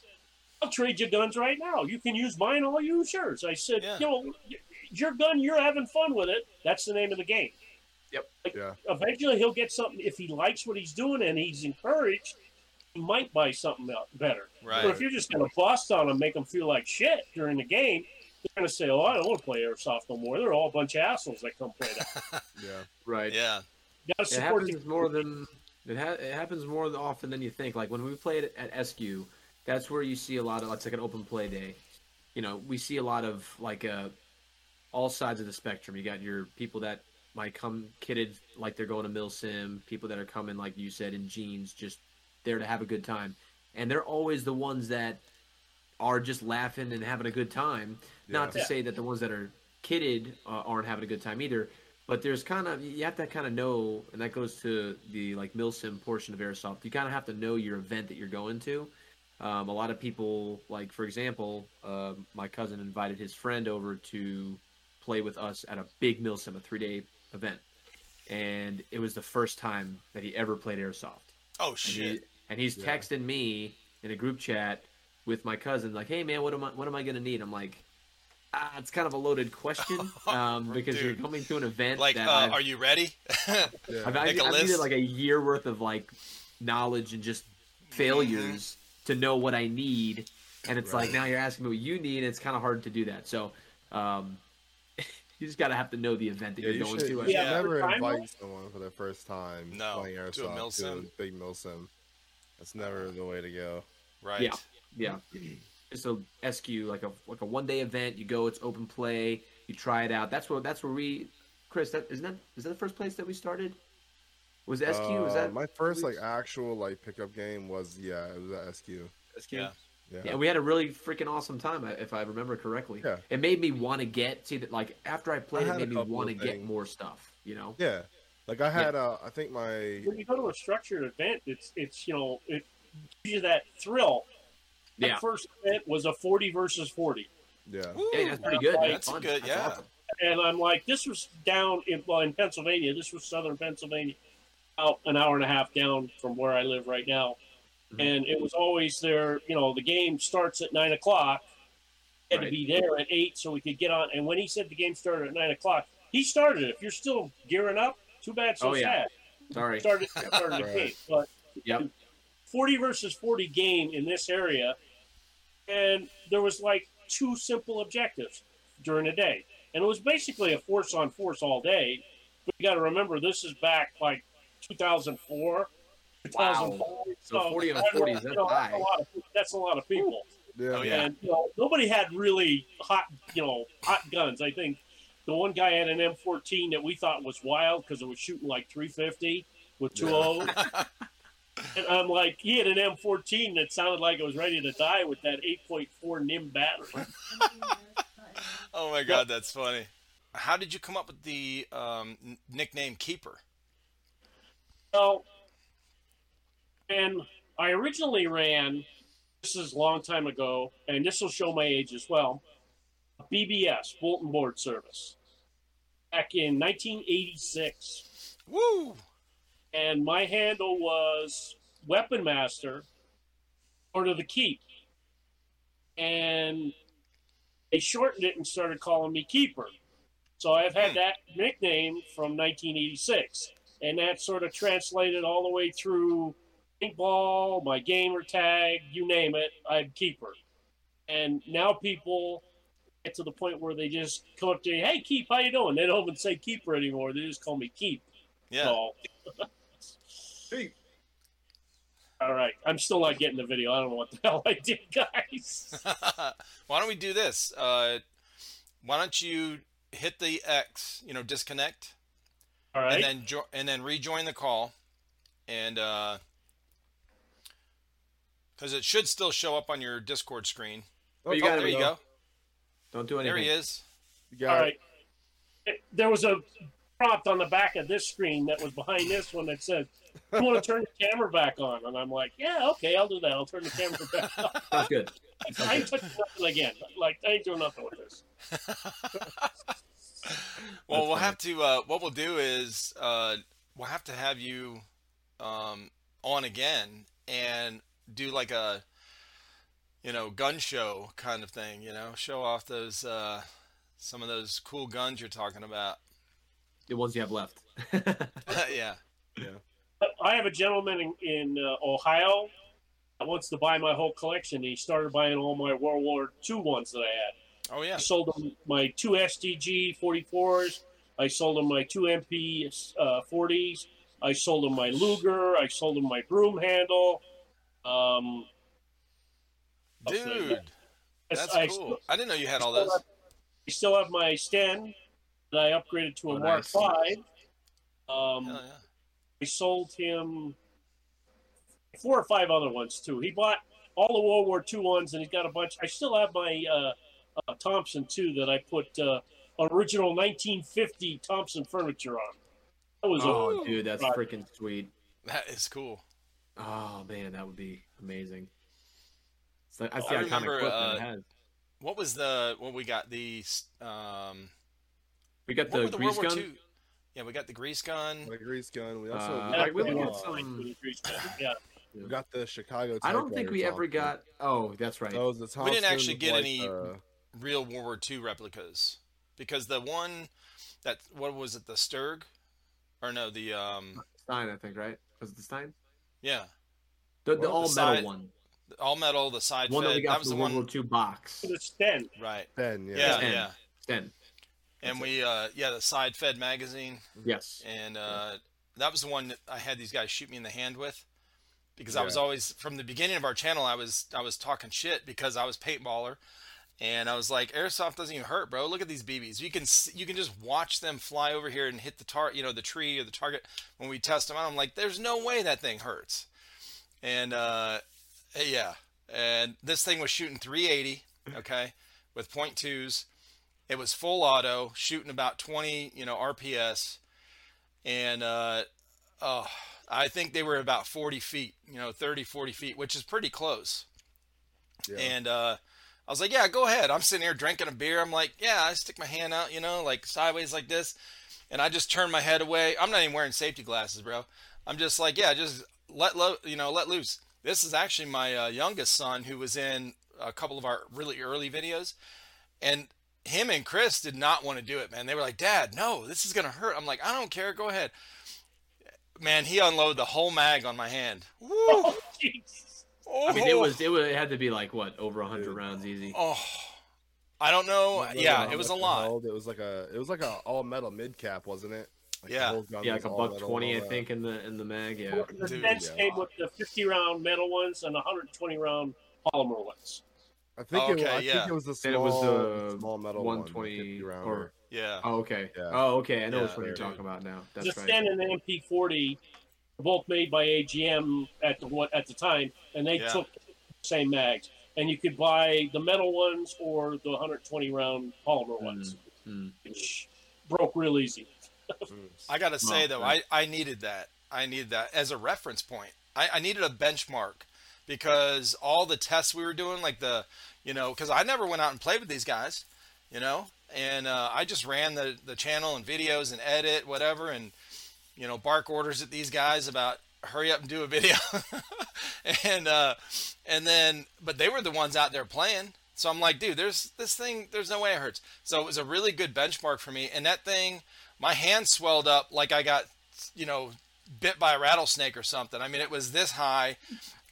"I'll trade you guns right now. You can use mine, I'll use yours." I said, Yeah. "You know, y- your gun, you're having fun with it. That's the name of the game." Yep. Like, Yeah. Eventually, he'll get something if he likes what he's doing and he's encouraged. He might buy something better. Right. But if you're just going to bust on them, make them feel like shit during the game, they're going to say, "Oh, I don't want to play airsoft no more." They're all a bunch of assholes that come play that. Yeah. Right. Yeah. You got to It support the happens more than it, ha- it happens more often than you think. Like when we played at SQ, that's where you see a lot of. It's like an open play day. You know, we see a lot of like uh, all sides of the spectrum. You got your people that might come kitted like they're going to milsim. People that are coming like you said in jeans, just there to have a good time. And they're always the ones that are just laughing and having a good time. Not to Yeah. say that the ones that are kitted uh, aren't having a good time either. But there's kind of you have to kind of know, and that goes to the like milsim portion of airsoft. You kind of have to know your event that you're going to. Um, a lot of people, like for example, uh, my cousin invited his friend over to play with us at a big milsim, a three day event, and it was the first time that he ever played airsoft. Oh And, shit. he, and he's Yeah. texting me in a group chat with my cousin, like, "Hey man, what am I what am I gonna need?" I'm like, ah, "It's kind of a loaded question um, because you're coming to an event Like, that uh, are you ready? Yeah. I've, make a I've needed like a year worth of like knowledge and just failures to know what I need, and it's like now you're asking me what you need. And it's kind of hard to do that. So. Um, you just gotta have to know the event that Yeah, you're you going should, to. you I should Yeah, never for time invite though? someone for their first time No, playing to a airsoft mil to sim. a big mil sim. That's never the way to go. right. Yeah. Yeah, it's a SQ like a like a one day event. You go, it's open play. You try it out. That's where that's where we, Chris. That isn't that is that the first place that we started? Was SQ? was Uh, that my first like actual like pickup game was yeah it was at SQ. SQ? Yeah. Yeah. Yeah, we had a really freaking awesome time, if I remember correctly. Yeah. It made me want to get see that like after I played, I it made me want to get more stuff. You know. Yeah. Like I had uh I think my when you go to a structured event, it's it's you know it gives you that thrill. That Yeah. first event was a forty versus forty. yeah. Woo, Yeah, that's pretty good. Like, That's That's fun. good, That's yeah. awesome. and I'm like, this was down in well in Pennsylvania. This was southern Pennsylvania, out an hour and a half down from where I live right now. Mhm. And it was always there. You know, the game starts at nine o'clock. Had to be there at eight so we could get on. And when he said the game started at nine o'clock, he started. it. If you're still gearing up, too bad, so Oh, yeah. sad. Sorry. Started, started the game, but Yep. 40 versus 40 game in this area, and there was like two simple objectives during the day, and it was basically a force on force all day. But you got to remember, this is back like 2004. 2004. So 40 on I don't 40 is know, that you know, that's, a lot of, that's a lot of people. Yeah. Oh, yeah. And you know, nobody had really hot, you know, hot guns. I think the one guy had an M14 that we thought was wild because it was shooting like 350 with two O's. and I'm like, he had an M14 that sounded like it was ready to die with that 8.4 NiMH battery. Oh my god, that's funny. How did you come up with the um, nickname Keeper? So, and I originally ran, this is a long time ago, and this will show my age as well, BBS, Bulletin Board Service, back in 1986. Woo! And my handle was Weapon Master, or to the Keep. And they shortened it and started calling me Keeper. So I've had hmm. that nickname from 1986. And that sort of translated all the way through paintball, my gamer tag, you name it, I'm Keeper. And now people get to the point where they just come up to you, hey, Keep, how you doing? They don't even say Keeper anymore. They just call me Keep. Yeah. So, Hey. all right. I'm still not getting the video. I don't know what the hell I did, guys. why don't we do this? Uh, why don't you hit the X, you know, disconnect, All right. and then jo- and then rejoin the call, and because it should still show up on your Discord screen. Oh, you Oh, got it, there you Miguel. go. Don't do anything. There he is. You got All it. There was a prompt on the back of this screen that was behind this one that said, "You want to turn the camera back on?" And I'm like, "Yeah, okay, I'll do that. I'll turn the camera back on." That's good. I ain't touching nothing again. Like I ain't doing nothing with this. Well, That's we'll funny. have to. Uh, what we'll do is uh, we'll have to have you um, on again and do like a you know gun show kind of thing. You know, show off those uh, some of those cool guns you're talking about. The ones you have left. yeah. Yeah. I have a gentleman in, in uh, Ohio that wants to buy my whole collection. He started buying all my World War II ones that I had. Oh yeah. I sold him my two STG 44s. I sold him my two MP uh, 40s. I sold him my Luger. I sold him my broom handle. Um, Dude, that's I, cool. I didn't know you had all still those. have, I still have my Sten that I upgraded to a Oh, Mark nice. Five. Um, Hell yeah. I sold him four or five other ones too. He bought all the World War II ones, and he's got a bunch. I still have my uh, uh, Thompson too that I put uh, original 1950 Thompson furniture on. That was Oh, a, dude, that's freaking sweet. That is cool. Oh man, that would be amazing. It's like, that's I remember, uh, it has. What was the what we got the um We got the, the grease gun. II? Yeah, we got the grease gun. The grease gun. We also Uh, we I got, really the, some- yeah. we got the Chicago. I don't think we ever Thompson. got. Oh, that's right. Those the We didn't actually get like, any- uh, real World War II replicas because the one that what was it the Sturg or no the um Stein, I think, right? Was it the Stein? Yeah The, the all the metal side- one. the all metal the side One that fed we got that was the the World one War II box. To the Sten. right Ben. Yeah. yeah Sten. yeah Sten. and we uh yeah the side fed magazine Yes. and uh that was the one that I had these guys shoot me in the hand with because I was always from the beginning of our channel I was I was talking shit because I was paintballer and I was like airsoft doesn't even hurt bro. Look at these BBs you can you can just watch them fly over here and hit the tar you know the tree or the target when we test them out. I'm like there's no way that thing hurts. And uh yeah. And this thing was shooting 380 okay with point twos. It was full auto shooting about 20 you know RPS and uh, oh, I think they were about 40 feet, you know, 30, 40 feet, which is pretty close. Yeah. And uh, I was like, yeah, go ahead. I'm sitting here drinking a beer. I'm like, yeah, I stick my hand out, you know, like sideways like this, and I just turn my head away. I'm not even wearing safety glasses, bro. I'm just like, yeah, just let lo- you know, let loose. This is actually my uh, youngest son who was in a couple of our really early videos, and him and Chris did not want to do it, man. They were like, Dad, no, this is gonna hurt. I'm like, I don't care, go ahead. Man, he unloaded the whole mag on my hand. Woo! Oh, I mean, it was it was it had to be like what over hundred rounds easy. Oh, I don't know. Like, Yeah, it was a lot. held. It was like a it was like a all metal mid cap, wasn't it? Like Yeah. whole Yeah, was like a buck twenty, I think, in the in the mag. Yeah. The Dude, Nets yeah. came with the 50 round metal ones and 120 round polymer ones. I think it, Okay, was, I yeah. think it was the Then it was the small metal 120 one, 50 rounder. or Yeah. oh okay Yeah. oh okay I know Yeah, which one you're talking about now. That's Just right. Sten and the MP40, both made by AGM at the what at the time, and they Yeah. took the same mags. And you could buy the metal ones or the 120 round polymer ones, Mm. which broke real easy. I gotta say though. I, I needed that. I needed that as a reference point. I, I needed a benchmark because all the tests we were doing, like the, you know, because I never went out and played with these guys, you know, and uh, I just ran the the channel and videos and edit whatever, and you know, bark orders at these guys about hurry up and do a video, and uh, and then but they were the ones out there playing. So I'm like, dude, there's this thing. There's no way it hurts. So it was a really good benchmark for me, and that thing my hand swelled up like I got, you know, bit by a rattlesnake or something. I mean, it was this high.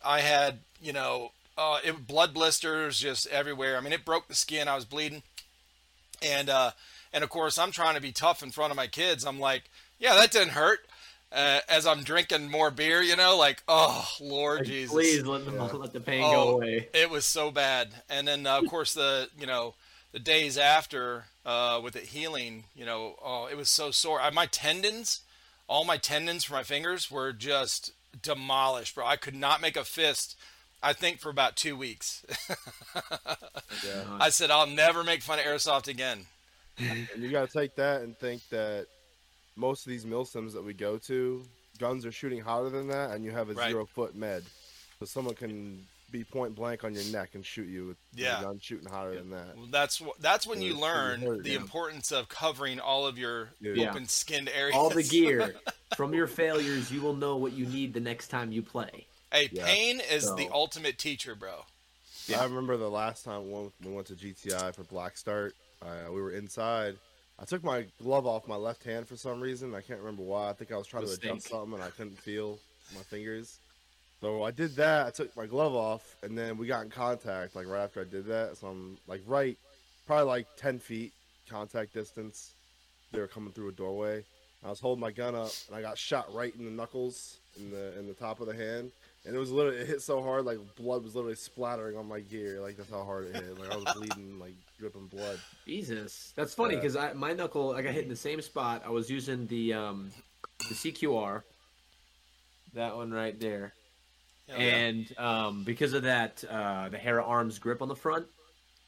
I had, you know, uh, it, blood blisters just everywhere. I mean, it broke the skin. I was bleeding, and uh, and of course, I'm trying to be tough in front of my kids. I'm like, yeah, that didn't hurt. Uh, as I'm drinking more beer, you know, like, oh Lord Like, Jesus, Please let the Yeah. let the pain Oh, go away. it was so bad. And then, uh, of course, the you know the days after uh, with it healing, you know, oh, it was so sore. I, my tendons, all my tendons for my fingers were just demolished, bro. I could not make a fist. I think for about two weeks. Yeah. I said I'll never make fun of airsoft again. And you got to take that and think that most of these milsims that we go to, guns are shooting hotter than that, and you have a Right. zero foot med, so someone can be point blank on your neck and shoot you with Yeah. a gun shooting hotter than that. Well, That's wh- that's when It you learn hurt, the yeah. importance of covering all of your Yeah. open skinned areas. All the gear from your failures, you will know what you need the next time you play. Hey, Yeah. pain is the ultimate teacher, bro. Yeah. I remember the last time we went to GTI for Black Start, uh, we were inside. I took my glove off my left hand for some reason. I can't remember why. I think I was trying to adjust something and I couldn't feel my fingers. So I did that. I took my glove off, and then we got in contact like right after I did that. So I'm like right, probably like ten feet contact distance. They were coming through a doorway. I was holding my gun up, and I got shot right in the knuckles, in the in the top of the hand, and it was literally it hit so hard like blood was literally splattering on my gear. Like that's how hard it hit. Like I was bleeding, like dripping blood. Jesus, that's funny Yeah. because I my knuckle I got hit in the same spot. I was using the um the CQR, that one right there, Hell yeah. and um because of that uh the Hera Arms grip on the front.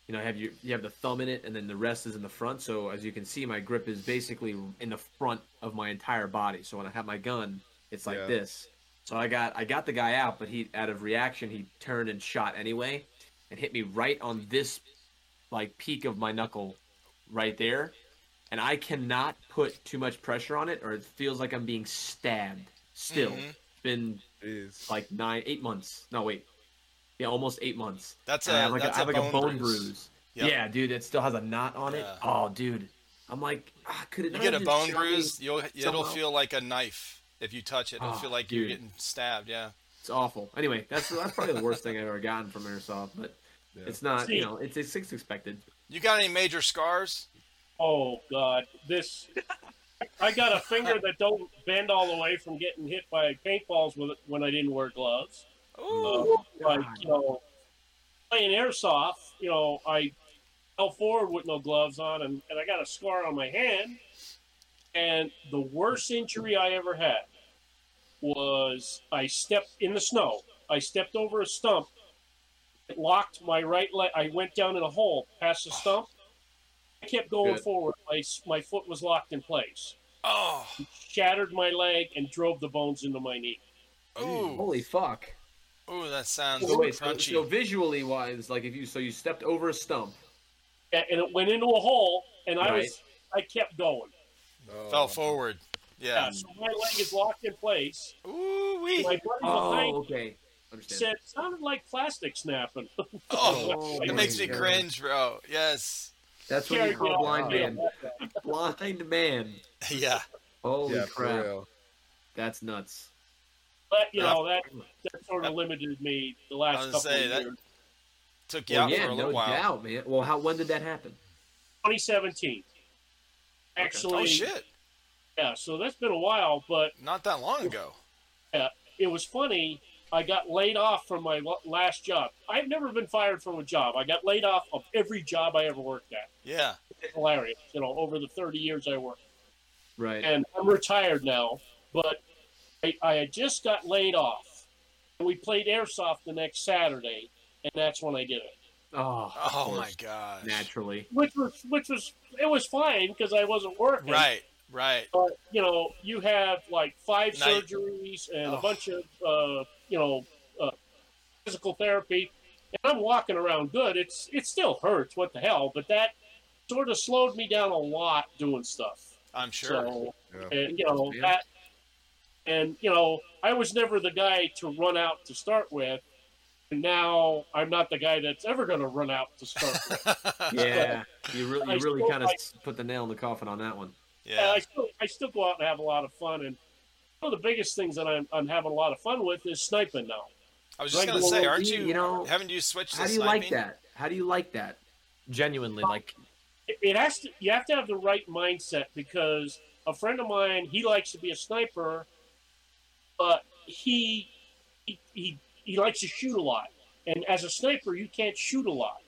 You know, I have your you have the thumb in it, and then the rest is in the front. So as you can see, my grip is basically in the front of my entire body. So when I have my gun, it's like Yeah. this. So I got I got the guy out, but he out of reaction he turned and shot anyway, and hit me right on this like peak of my knuckle, right there, and I cannot put too much pressure on it, or it feels like I'm being stabbed. Still, Mhm. it's been like nine, eight months. No, wait, yeah, almost eight months. That's And I a have like, that's a, I have a like bone, a bone bruise. Yep. Yeah, dude, it still has a knot on it. Yeah. Oh, dude, I'm like, ah, could it You get a bone bruise, you'll it'll somehow? feel like a knife if you touch it. It'll Oh, feel like you're getting stabbed. Yeah. It's awful. Anyway, that's that's probably the worst thing I've ever gotten from airsoft, but Yeah. it's not. See- You know, it's it's, it's expected. You got any major scars? Oh God, this! I got a finger that don't bend all the way from getting hit by paintballs with it when I didn't wear gloves. Ooh. Uh, like you know, playing airsoft, you know, I fell forward with no gloves on, and, and I got a scar on my hand. And the worst injury I ever had was I stepped in the snow. I stepped over a stump. It locked my right leg. I went down in a hole past the stump. I kept going Good. forward. My, my foot was locked in place. Oh. Shattered my leg and drove the bones into my knee. Ooh. Holy fuck! Ooh, that sounds So wait, so, so visually wise, like if you so you stepped over a stump, and it went into a hole, and I Right. was I kept going. Oh. Fell forward. Yeah, Yeah. so my leg is locked in place. Ooh wee. My buddy behind oh okay, understand. said sounded like plastic snapping. Oh, Oh it makes me God. cringe, bro. Yes. That's what you call on. blind man. Blind man. Yeah. Holy Yeah, for crap, real. that's nuts. But you know that that sort of limited me the last I was couple say, of that- years. Took you Well, out yeah, for a no little while. doubt, man. Well, how when did that happen? 2017. Actually, Oh shit. yeah. So that's been a while, but Not that long ago. Yeah, it was funny. I got laid off from my last job. I've never been fired from a job. I got laid off of every job I ever worked at. Yeah. It's hilarious, you know, over the 30 years I worked. Right. And I'm retired now, but I, I had just got laid off. We played airsoft the next Saturday, and that's when I did it. Oh, of Oh my god! Naturally. Which was, which was, it was fine because I wasn't working. Right. Right. But you know, you have like five Night. surgeries and Oh. a bunch of uh, you know uh, physical therapy, and I'm walking around good. It's it still hurts. What the hell? But that sort of slowed me down a lot doing stuff. I'm sure. So Yeah. and you know Yeah. that, and you know, I was never the guy to run out to start with. And now I'm not the guy that's ever going to run out to start with. Yeah, you really, you really still kind of like- put the nail in the coffin on that one. Yeah. I still I still go out and have a lot of fun. And one of the biggest things that I'm, I'm having a lot of fun with is sniping now. I was just gonna say, aren't you- you? you know, haven't you switched How to do you sniping? like that? How do you like that? Genuinely, like It, it has to you have to have the right mindset because a friend of mine he likes to be a sniper, but he he he, he likes to shoot a lot. And as a sniper, you can't shoot a lot.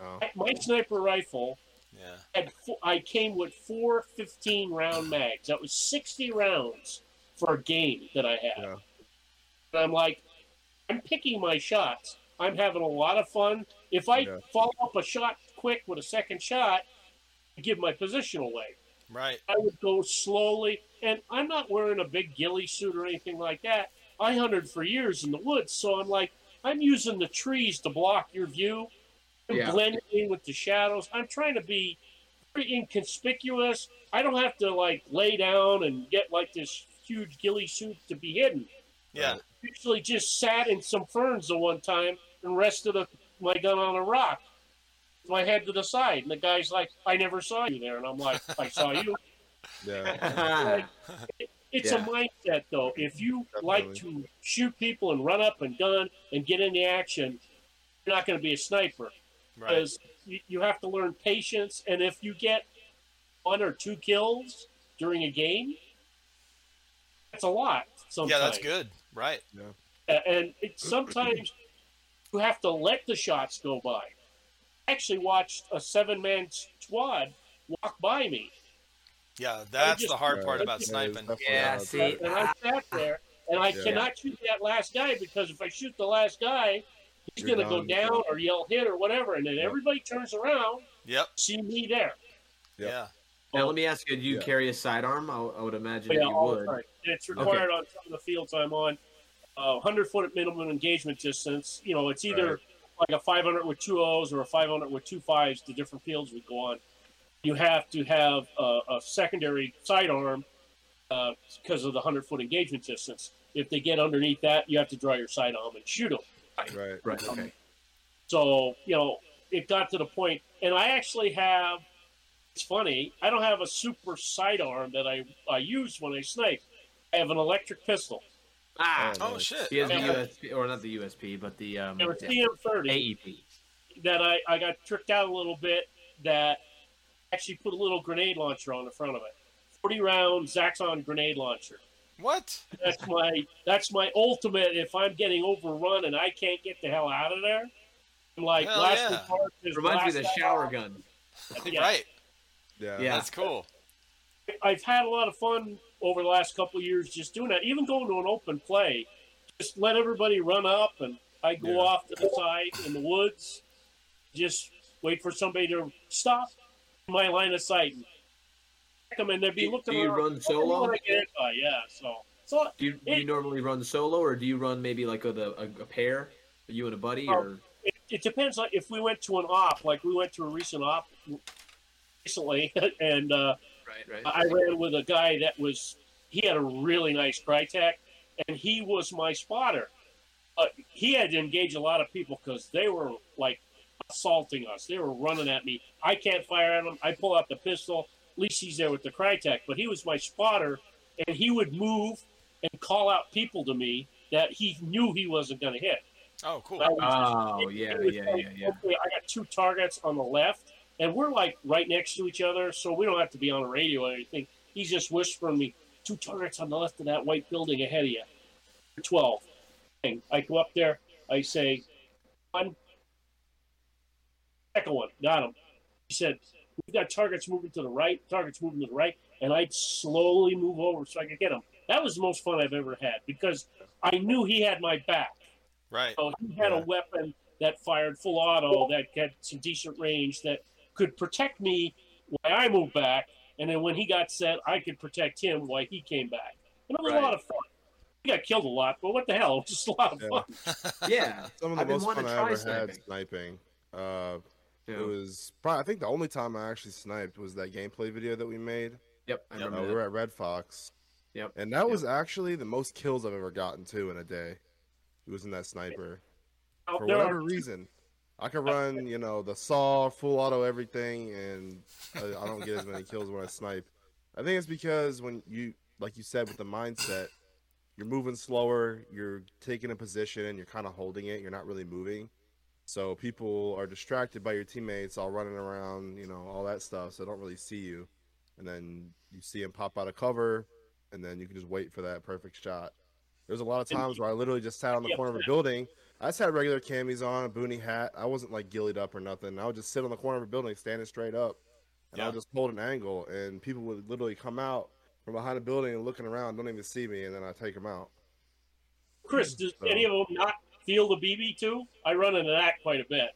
Oh. My sniper rifle Yeah. had four, I came with four 15 round mags. That was 60 rounds for a game that I had. Yeah. And I'm like, I'm picking my shots. I'm having a lot of fun. If I Yeah. follow up a shot quick with a second shot, I give my position away. Right. I would go slowly, and I'm not wearing a big ghillie suit or anything like that. I hunted for years in the woods, so I'm like, I'm using the trees to block your view. I'm Yeah. blending in with the shadows. I'm trying to be pretty inconspicuous. I don't have to like lay down and get like this huge ghillie suit to be hidden. Yeah. Usually just sat in some ferns the one time and rested a, my gun on a rock, my head to the side. And the guy's like, I never saw you there. And I'm like, I saw you. Yeah. It's Yeah. a mindset, though. If you like to shoot people and run up and gun and get in the action, you're not going to be a sniper because you, you have to learn patience. And if you get one or two kills during a game, that's a lot. Sometimes. Yeah, that's good. Right. Uh, and it, sometimes you have to let the shots go by. I actually watched a seven-man squad walk by me. Yeah, that's just- the hard part about sniping. Yeah, see, and I sat there, and I Yeah. cannot shoot that last guy because if I shoot the last guy, he's You're going to go down or yell hit or whatever, and then Yep. everybody turns around, Yep. see me there. Yep. Yeah. now let me ask you: Do you Yeah. carry a sidearm? I, I would imagine yeah, you all would. the time. It's required on some of the fields I'm on. Uh, 100 foot at minimum engagement distance. You know, it's either like a 500 with two O's or a 500 with two fives. The different fields we go on. You have to have a, a secondary sidearm uh, because of the 100 foot engagement distance. If they get underneath that, you have to draw your sidearm and shoot them. Right. Right. Okay. So, you know, it got to the point, and I actually have, it's funny, I don't have a super sidearm that I, I use when I snipe. I have an electric pistol. Ah, Oh nice. shit. he has the USP, or not the USP, but the um, I have a yeah, CM30 AEP. that I, I got tricked out a little bit that actually put a little grenade launcher on the front of it. 40 round Zaxxon grenade launcher. What? That's my that's my ultimate if I'm getting overrun and I can't get the hell out of there. I'm like Hell last yeah. resort is Reminds me of the shower out. gun. Yeah. Right. Yeah. Yeah. That's cool. I've had a lot of fun over the last couple of years just doing that. Even going to an open play, just let everybody run up, and I go Yeah. off to the side in the woods, just wait for somebody to stop in my line of sight. 'em, and they'd be Do- looking do you around, run solo?" do I get?" Yeah, so So Do you, do you normally run solo, or do you run maybe like with a, a, a pair, you and a buddy, Oh. or it, it depends. Like if we went to an op, like we went to a recent op recently, and uh, right, right? I ran with a guy that was he had a really nice Krytac, and he was my spotter. Uh, he had to engage a lot of people because they were like assaulting us. They were running at me. I can't fire at them. I pull out the pistol. At least he's there with the Krytac, but he was my spotter, and he would move and call out people to me that he knew he wasn't going to hit. Oh, cool. I was- Oh it- yeah, it yeah, like, yeah, yeah. okay, I got two targets on the left, and we're like right next to each other, so we don't have to be on the radio or anything. He's just whispering me, two targets on the left of that white building ahead of you. 12. And I go up there, I say, one, second one, got him. He said, We've got targets moving to the right, targets moving to the right, and I'd slowly move over so I could get him. That was the most fun I've ever had because I knew he had my back. Right. So he had a weapon that fired full auto that had some decent range that could protect me while I moved back, and then when he got set, I could protect him while he came back. And it was Right. a lot of fun. He got killed a lot, but what the hell? It was just a lot of Yeah. fun. Yeah, Some of the I've been most fun to I try ever sniping. had sniping. Uh, Yeah. It was probably I think the only time I actually sniped was that gameplay video that we made. Yep, I Yep. Uh, we were at Red Fox. Yep. And that was actually the most kills I've ever gotten to in a day. It was in that sniper. Now, For whatever are- reason. I could run, you know, the saw, full auto, everything, and I, I don't get as many kills when I snipe. I think it's because when you, like you said, with the mindset, you're moving slower, you're taking a position, and you're kind of holding it, you're not really moving. So people are distracted by your teammates all running around, you know, all that stuff, so they don't really see you. And then you see them pop out of cover, and then you can just wait for that perfect shot. There's a lot of times where I literally just sat on the corner of a building. I just had regular camis on, a boonie hat. I wasn't like ghillied up or nothing. I would just sit on the corner of a building, standing straight up, and I would just hold an angle, and people would literally come out from behind a building and looking around, don't even see me, and then I take them out. Chris, does So- any of them not feel the BB too? I run into that quite a bit.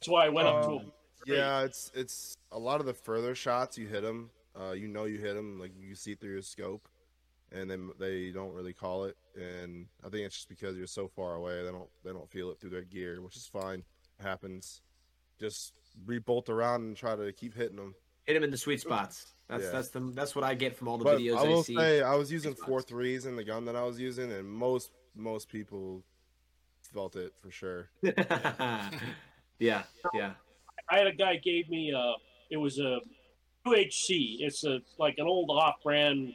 That's why I went up to Um, him. Yeah, it's it's a lot of the further shots you hit them. Uh, you know you hit them, like you see through your scope, and then they don't really call it. And I think it's just because you're so far away, they don't they don't feel it through their gear, which is fine. It happens. Just rebolt around and try to keep hitting them. Hit them in the sweet spots. That's Yeah. that's the that's what I get from all the But videos I will see. say I was using Sweet four spots. threes in the gun that I was using, and most most people felt it for sure. yeah, yeah. I had a guy gave me a. it was a UHC. It's a like an old off-brand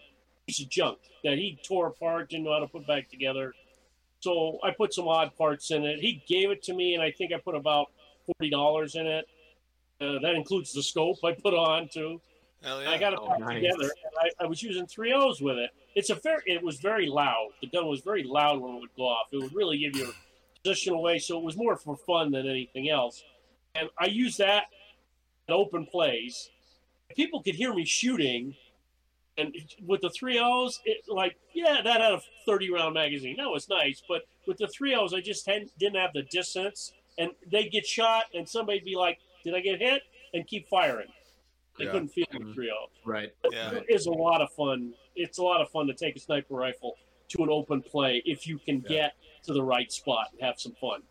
piece of junk that he tore apart, didn't know how to put back together. So I put some odd parts in it. He gave it to me, and I think I put about forty dollars in it. Uh, that includes the scope I put on too. Hell And I got it Oh, back nice. together. And I, I was using three O's with it. It's a very. It was very loud. The gun was very loud when it would go off. It would really give you position away. So it was more for fun than anything else. And I used that in open plays. People could hear me shooting, and with the three O's, it like yeah, that had a thirty round magazine. That was nice. But with the three O's, I just hadn't, didn't have the distance, and they would get shot, and somebody'd be like, "Did I get hit?" and keep firing. They Yeah. couldn't feel the three O's. Right. Yeah. It is a lot of fun. It's a lot of fun to take a sniper rifle to an open play if you can Yeah. get to the right spot and have some fun.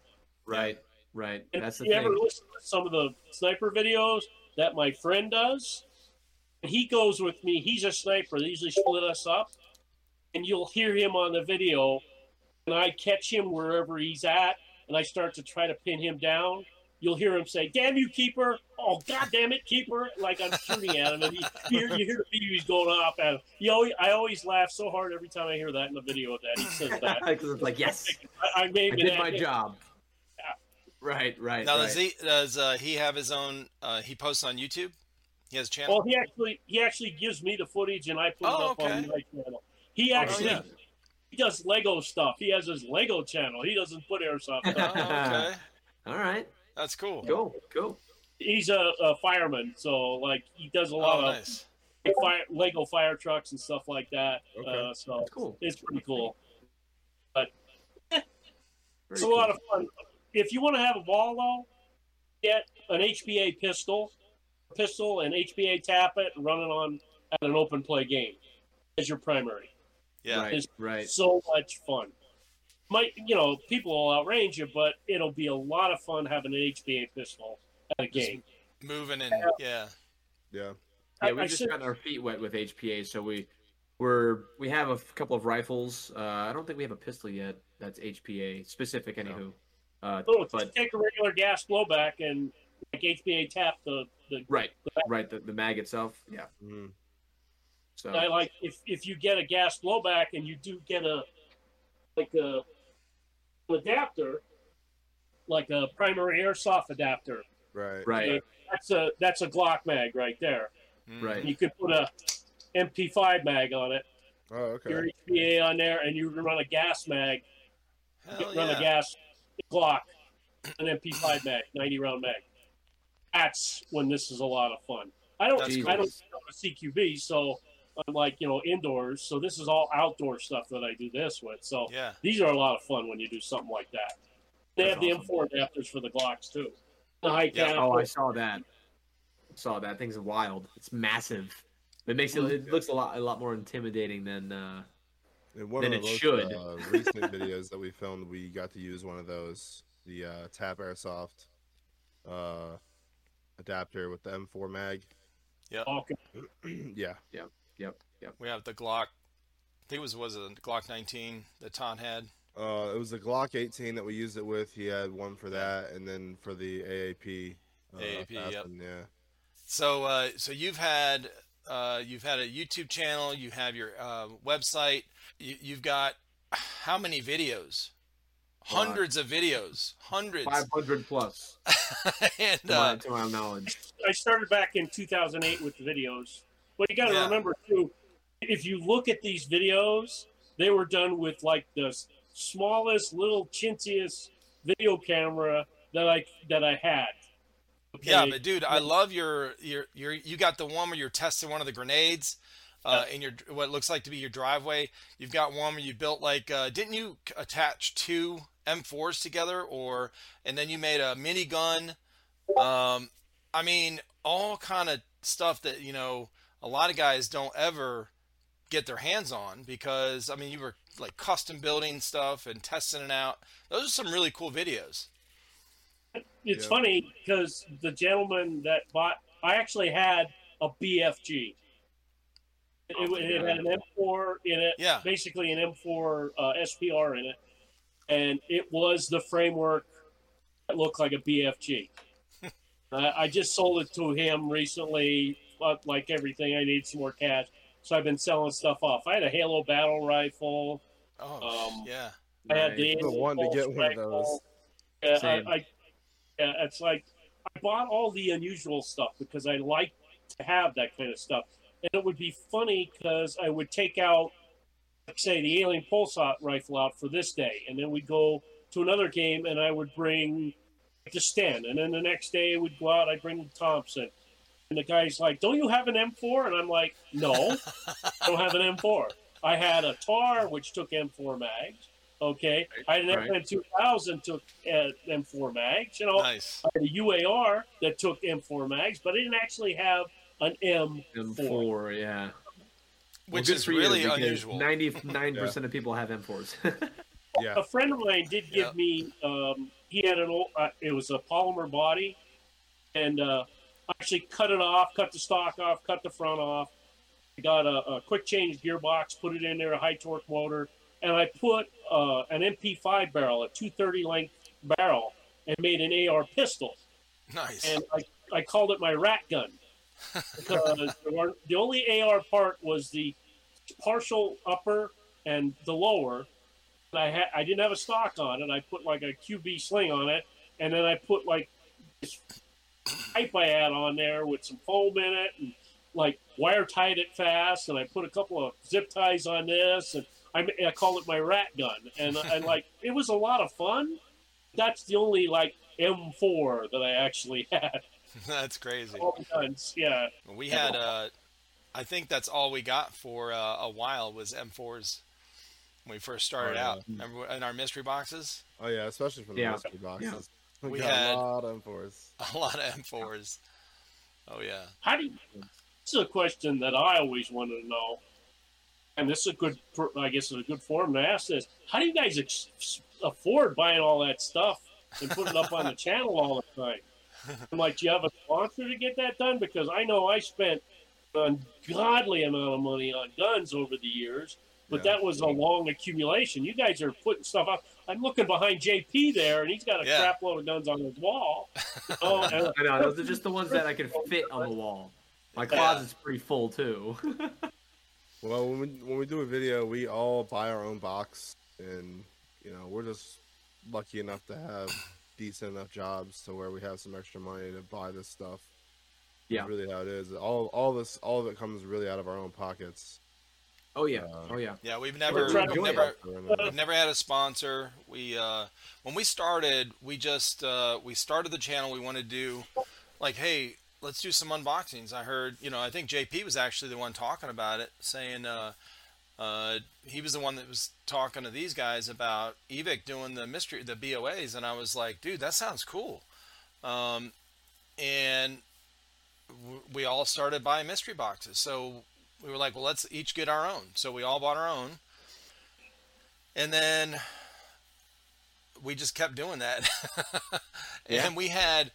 Right. Right. And That's the if you ever thing. listen to some of the sniper videos that my friend does, he goes with me. He's a sniper. They usually split us up, and you'll hear him on the video. And I catch him wherever he's at, and I start to try to pin him down. You'll hear him say, "Damn you, keeper! Oh, god damn it, keeper!" Like I'm shooting at him, and he, you, hear, you hear the BBs going off at him. You always, I always laugh so hard every time I hear that in the video of that he says that. Because it's like, yes, I, I made I did my ad- job. Right. Right. Now right. does he does uh, he have his own? Uh, he posts on YouTube. He has a channel. Well, he actually he actually gives me the footage, and I put it Oh, up on my channel. He Oh, actually yeah. he does Lego stuff. He has his Lego channel. He doesn't put airsoft. Oh, stuff. okay, All right. That's cool. Cool. Cool. He's a, a fireman, so like he does a lot Oh, of nice. fire, Lego fire trucks and stuff like that. Okay. Uh, so That's cool. it's pretty cool. Very It's a cool. lot of fun. If you want to have a ball though, get an HPA pistol, pistol and HPA tap it and run it on at an open play game as your primary. Yeah. Right. It's Right. so much fun. Might you know people will outrange you, but it'll be a lot of fun having an HPA pistol at a game. Moving and yeah. Yeah. Yeah, we I just should- gotten our feet wet with HPA, so we we're we have a f- couple of rifles. Uh, I don't think we have a pistol yet. That's HPA specific, anywho. Uh, So but take a regular gas blowback and like HPA tap the the. right, right, the, the mag itself. Yeah. Mhm. So I like if if you get a gas blowback and you do get a like a adapter, like a primary airsoft adapter. Right. right, That's a that's a Glock mag right there. Mm. right. And you could put a MP5 mag on it, Oh, okay. your okay. HPA on there, and you can run a gas mag, Hell run a yeah. gas Glock, an MP5 mag, 90 round mag. That's when this is a lot of fun. I don't That's I don't go to CQB, so I'm like you know indoors. So this is all outdoor stuff that I do this with. So Yeah. these are a lot of fun when you do something like that. They That's have the awesome. M4 adapters for the Glocks too. The high Yeah. Oh, I saw that. Saw that thing's wild. It's massive. It makes it. It looks a lot a lot more intimidating than. Uh, In one Then of it those should. Uh, recent videos that we filmed, we got to use one of those, the uh, TAPP Airsoft uh, adapter with the M4 mag. Yeah. Okay. Yeah. Yeah. Yep. Yep. We have the Glock. I think it was was it a Glock 19 that Ton had. Uh, it was the Glock 18 that we used it with. He had one for that, and then for the AAP. Uh, AAP, yep. Aspen, Yeah. So uh, so you've had uh, you've had a YouTube channel. You have your uh, website. You, you've got how many videos? lot. Hundreds of videos. Hundreds. Five hundred plus, and to, uh, my, to my knowledge. I started back in 2008 with the videos. But you got to Yeah. remember too, if you look at these videos, they were done with like the smallest, little chintziest video camera that I that I had. Yeah, but dude, I love your your your you got the one where you're testing one of the grenades uh, in your what looks like to be your driveway. You've got one where you built like uh, didn't you attach two M4s together or and then you made a minigun. Um, I mean, all kind of stuff that you know a lot of guys don't ever get their hands on because I mean you were like custom building stuff and testing it out. Those are some really cool videos. it's Yeah. funny because the gentleman that bought, I actually had a BFG. It, Oh it had an M4 in it, Yeah. basically an M4 uh, SPR in it, and it was the framework that looked like a BFG. I, I just sold it to him recently, but like everything, I need some more cash, so I've been selling stuff off. I had a Halo battle rifle. Oh Um, yeah. I had Nice. the I've been wanting to get Impulse one of those. Yeah, Same. I, I, yeah, it's like I bought all the unusual stuff because I like to have that kind of stuff, and it would be funny because I would take out, like, say, the Alien Pulsar rifle out for this day, and then we'd go to another game, and I would bring the Sten, and then the next day we'd go out, I'd bring the Thompson. And the guy's like, "Don't you have an M4?" And I'm like, "No, I don't have an M4. I had a TAR which took M4 mags. Okay, I had an Right. FN 2000 took uh, M4 mags. You know, Nice. I had a UAR that took M4 mags, but I didn't actually have an M4. M4, yeah. Which good is really unusual. Ninety-nine percent of people have M4s. Yeah. A friend of mine did give Yeah. me. Um, he had an old. Uh, it was a polymer body, and uh, I actually cut it off, cut the stock off, cut the front off. I got a, a quick change gearbox, put it in there, a high torque motor, and I put uh, an MP5 barrel, a 230 length barrel, and made an AR pistol. Nice. and I, I called it my rat gun because were, the only AR part was the partial upper and the lower. And I had I didn't have a stock on it. I put like a QD sling on it, and then I put like this pipe I had on there with some foam in it, and like wire tied it fast, and I put a couple of zip ties on this, and I, ma- I called it my rat gun, and and like it was a lot of fun. That's the only like M4 that I actually had. That's crazy. All guns, yeah. We had, uh, I think that's all we got for uh, a while was M4s when we first started Oh, yeah. out. Remember in our mystery boxes? Oh yeah, especially for the Yeah. mystery boxes. We, We got had- a lot of M4s. A lot of M4s. Oh yeah. How do you? This is a question that I always wanted to know. and this is a good, I guess, it's a good forum to ask this. How do you guys ex- afford buying all that stuff and putting it up on the channel all the time? I'm like, do you have a sponsor to get that done? Because I know I spent an ungodly amount of money on guns over the years, but Yeah. that was a long accumulation. You guys are putting stuff up. I'm looking behind JP there, and he's got a Yeah. crap load of guns on his wall. Oh, and I know those are just the ones that I can fit on the wall. My closet's pret's pretty full too. Well, when we when we do a video, we all buy our own box, and you know we're just lucky enough to have decent enough jobs to where we have some extra money to buy this stuff. Yeah. really how it is. All all this all of it comes really out of our own pockets. Oh yeah, Uh, oh yeah. Yeah, we've never, we've never, we've never had a sponsor. We uh, when we started, we just uh, we started the channel. We wanted to do like, hey, let's do some unboxings. I heard, you know, I think JP was actually the one talking about it, saying uh, uh, he was the one that was talking to these guys about Evike doing the mystery, the BOAs, and I was like, dude, that sounds cool. Um, and w- we all started buying mystery boxes. So we were like, well, let's each get our own. So we all bought our own. And then we just kept doing that. and we had,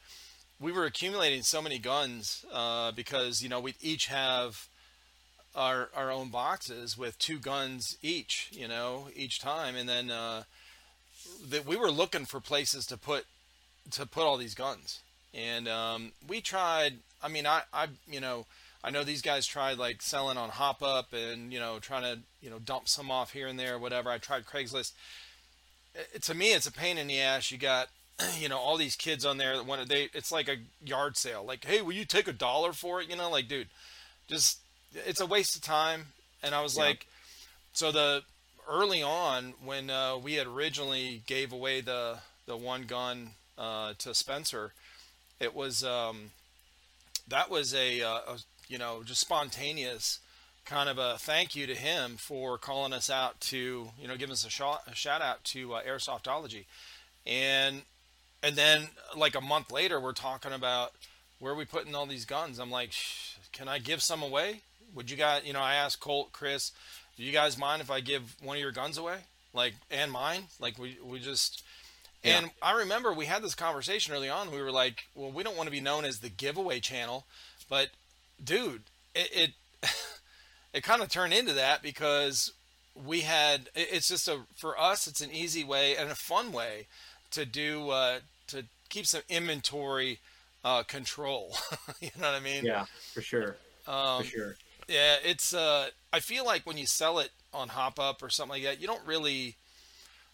we were accumulating so many guns uh, because, you know, we each have our, our own boxes with two guns each, you know, each time. And then uh, that we were looking for places to put, to put all these guns. And um, we tried, I mean, I, I, you know, I know these guys tried like selling on Hop Up and you know trying to you know dump some off here and there, whatever. I tried Craigslist. It, to me, it's a pain in the ass. You got you know all these kids on there that want to. They it's like a yard sale. Like, hey, will you take a dollar for it? You know, like, dude, just it's a waste of time. And I was Yeah. like, so the early on when uh, we had originally gave away the the one gun uh, to Spencer, it was um, that was a, uh, a you know just spontaneous kind of a thank you to him for calling us out to you know giving us a, shot, a shout out to uh, airsoftology. And and then like a month later we're talking about where are we putting all these guns? I'm like can i give some away? Would you guys you know i asked colt chris do you guys mind if i give one of your guns away? Like and mine? Like we we just and I remember we had this conversation early on. We were like, "Well, we don't want to be known as the giveaway channel," but dude, it it, it kind of turned into that because we had. it- It's just a for us, it's an easy way and a fun way to do uh, to keep some inventory uh, control. you know what I mean? Yeah, for sure, Um, for sure. yeah, it's. Uh, I feel like when you sell it on Hop Up or something like that, you don't really,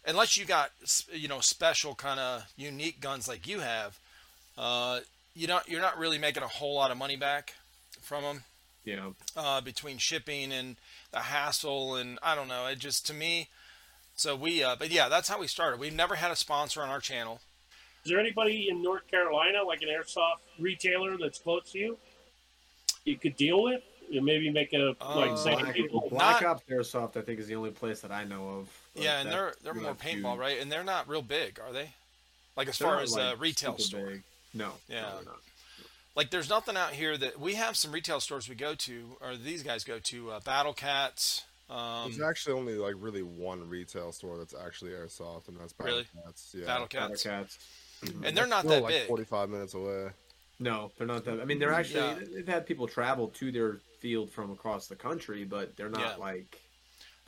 unless you got you know special kind of unique guns like you have, uh, you don't. You're not really making a whole lot of money back from them Yeah, uh, between shipping and the hassle and I don't know. It just to me. So we, uh, but yeah, that's how we started. We've never had a sponsor on our channel. Is there anybody in North Carolina, like an airsoft retailer that's close to you, you could deal with? You maybe make a like Uh, say Black, people. Black Not- Ops Airsoft, I think, is the only place that I know of. yeah, and they're they're more paintball, huge. right? And they're not real big, are they? Like as They're far as like, a retail store. big. No. Yeah. no, not. Like there's nothing out here that we have some retail stores we go to or these guys go to uh, battle cats um, There's actually only like really one retail store that's actually airsoft, and that's Battle Really? Cats. Yeah, battle cats, Battle cats Cats. and they're not Still, that like big 45 minutes away. No, they're not that. I mean, they're actually Yeah. they've had people travel to their field from across the country, but they're not Yeah. like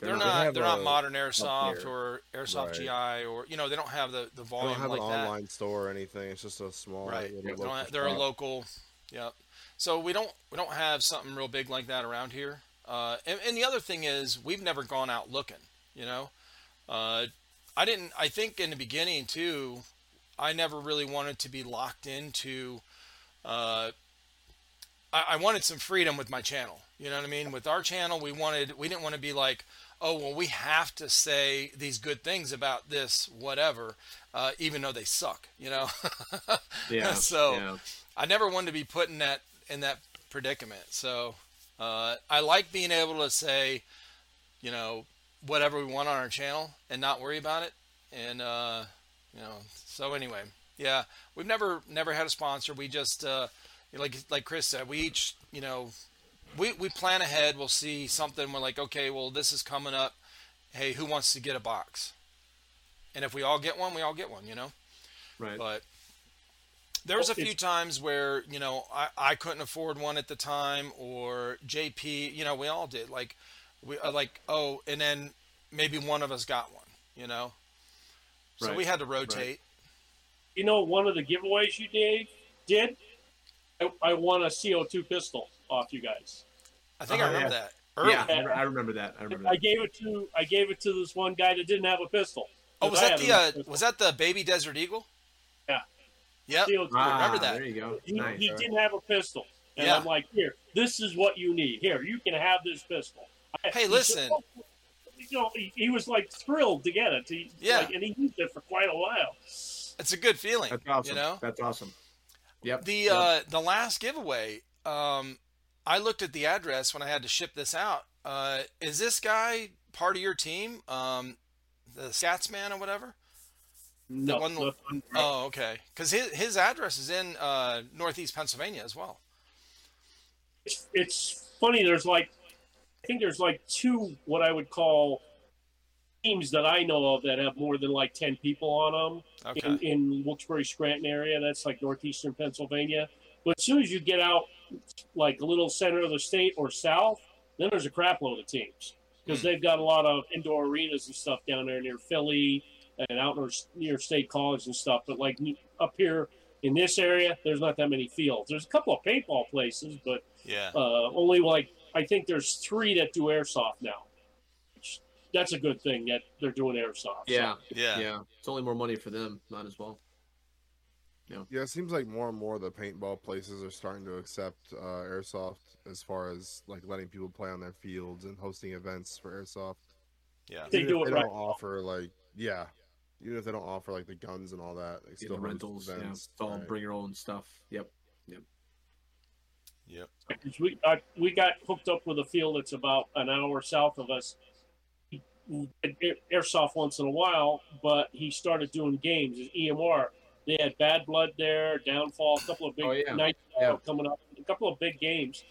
they're, They not have they're not modern airsoft or airsoft Right. gi or you know they don't have the the volume. They don't have like an that online store or anything. It's just a small. right they local have, they're a local yep so we don't we don't have something real big like that around here uh, and, and the other thing is we've never gone out looking you know uh, i didn't i think in the beginning too i never really wanted to be locked into uh, I, I wanted some freedom with my channel you know what i mean with our channel we wanted we didn't want to be like oh well we have to say these good things about this whatever uh, even though they suck you know yeah. So- yeah. I never wanted to be put in that in that predicament. So uh, I like being able to say, you know, whatever we want on our channel and not worry about it. And uh, you know, so anyway, yeah, we've never never had a sponsor. We just uh, like like Chris said, we each you know we we plan ahead. We'll see something. We're like, okay, well, this is coming up. Hey, who wants to get a box? And if we all get one, we all get one. You know. Right. But there was a few times where you know I, I couldn't afford one at the time, or JP. You know, we all did. Like we uh, like oh, and then maybe one of us got one. You know. So Right, we had to rotate. You know, one of the giveaways you did, did I, I won a CO2 pistol off you guys. I think Oh, I remember yeah. that. Early. yeah, I remember- I remember that. I remember I that. gave it to I gave it to this one guy that didn't have a pistol. Oh, was I that the uh, was that the baby Desert Eagle? Yeah. Yep. CO2. Ah, remember that. There you go. he, nice. he didn't have a pistol. And Yeah. I'm like, here, this is what you need. Here, you can have this pistol. I- Hey, he listen. said, you know, he, he was like thrilled to get it. He, Yeah. like, and he used it for quite a while. It's a good feeling. That's awesome. You know. That's awesome. Yep. The Yep. uh, the last giveaway, um, I looked at the address when I had to ship this out. Uh, is this guy part of your team? Um, the Scatsman or whatever? No, one- nothing. Oh, okay. Because his his address is in uh, Northeast Pennsylvania as well. it's, it's funny. There's like, I think there's like two what I would call teams that I know of that have more than like ten people on them Okay. in, in Wilkes-Barre Scranton area. That's like northeastern Pennsylvania. But as soon as you get out, like a little center of the state or south, then there's a crap load of teams because Hmm. they've got a lot of indoor arenas and stuff down there near Philly and out near, near State College and stuff. But like up here in this area, there's not that many fields. There's a couple of paintball places, but Yeah. uh, only like I think there's three that do airsoft now. That's a good thing that they're doing airsoft. So, yeah. Yeah. Yeah. It's only more money for them. Might as well. Yeah, it seems like more and more the paintball places are starting to accept uh, airsoft as far as like letting people play on their fields and hosting events for airsoft. Yeah. They do it they right. don't offer like yeah, even if they don't offer like the guns and all that, they Yeah, still the host rentals. Yeah. events. It's all right. bring your own stuff. Yep. yep, yep. we uh, we got hooked up with a field that's about an hour south of us. He did air- airsoft once in a while, but he started doing games. His EMR. They had Bad Blood there, Downfall, a couple of big Oh, yeah. Nightfall Yeah. coming up, a couple of big games.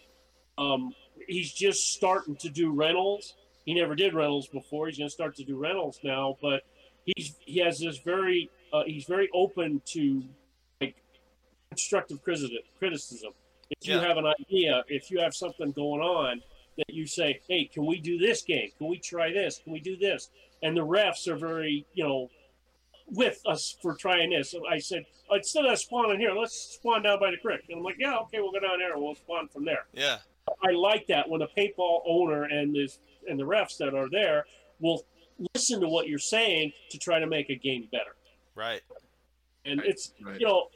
Um, he's just starting to do rentals. He never did rentals before. He's going to start to do rentals now, but he's he has this very uh, he's very open to like constructive criticism. If you Yeah. have an idea, if you have something going on, that you say, "Hey, can we do this game? Can we try this? Can we do this?" And the refs are very, you know, with us for trying this. So I said, oh, instead of spawning here, let's spawn down by the creek. And I'm like, "Yeah, okay, we'll go down there and we'll spawn from there." Yeah. I like that when the paintball owner and this and the refs that are there will listen to what you're saying to try to make a game better. Right. And Right, it's right. you know,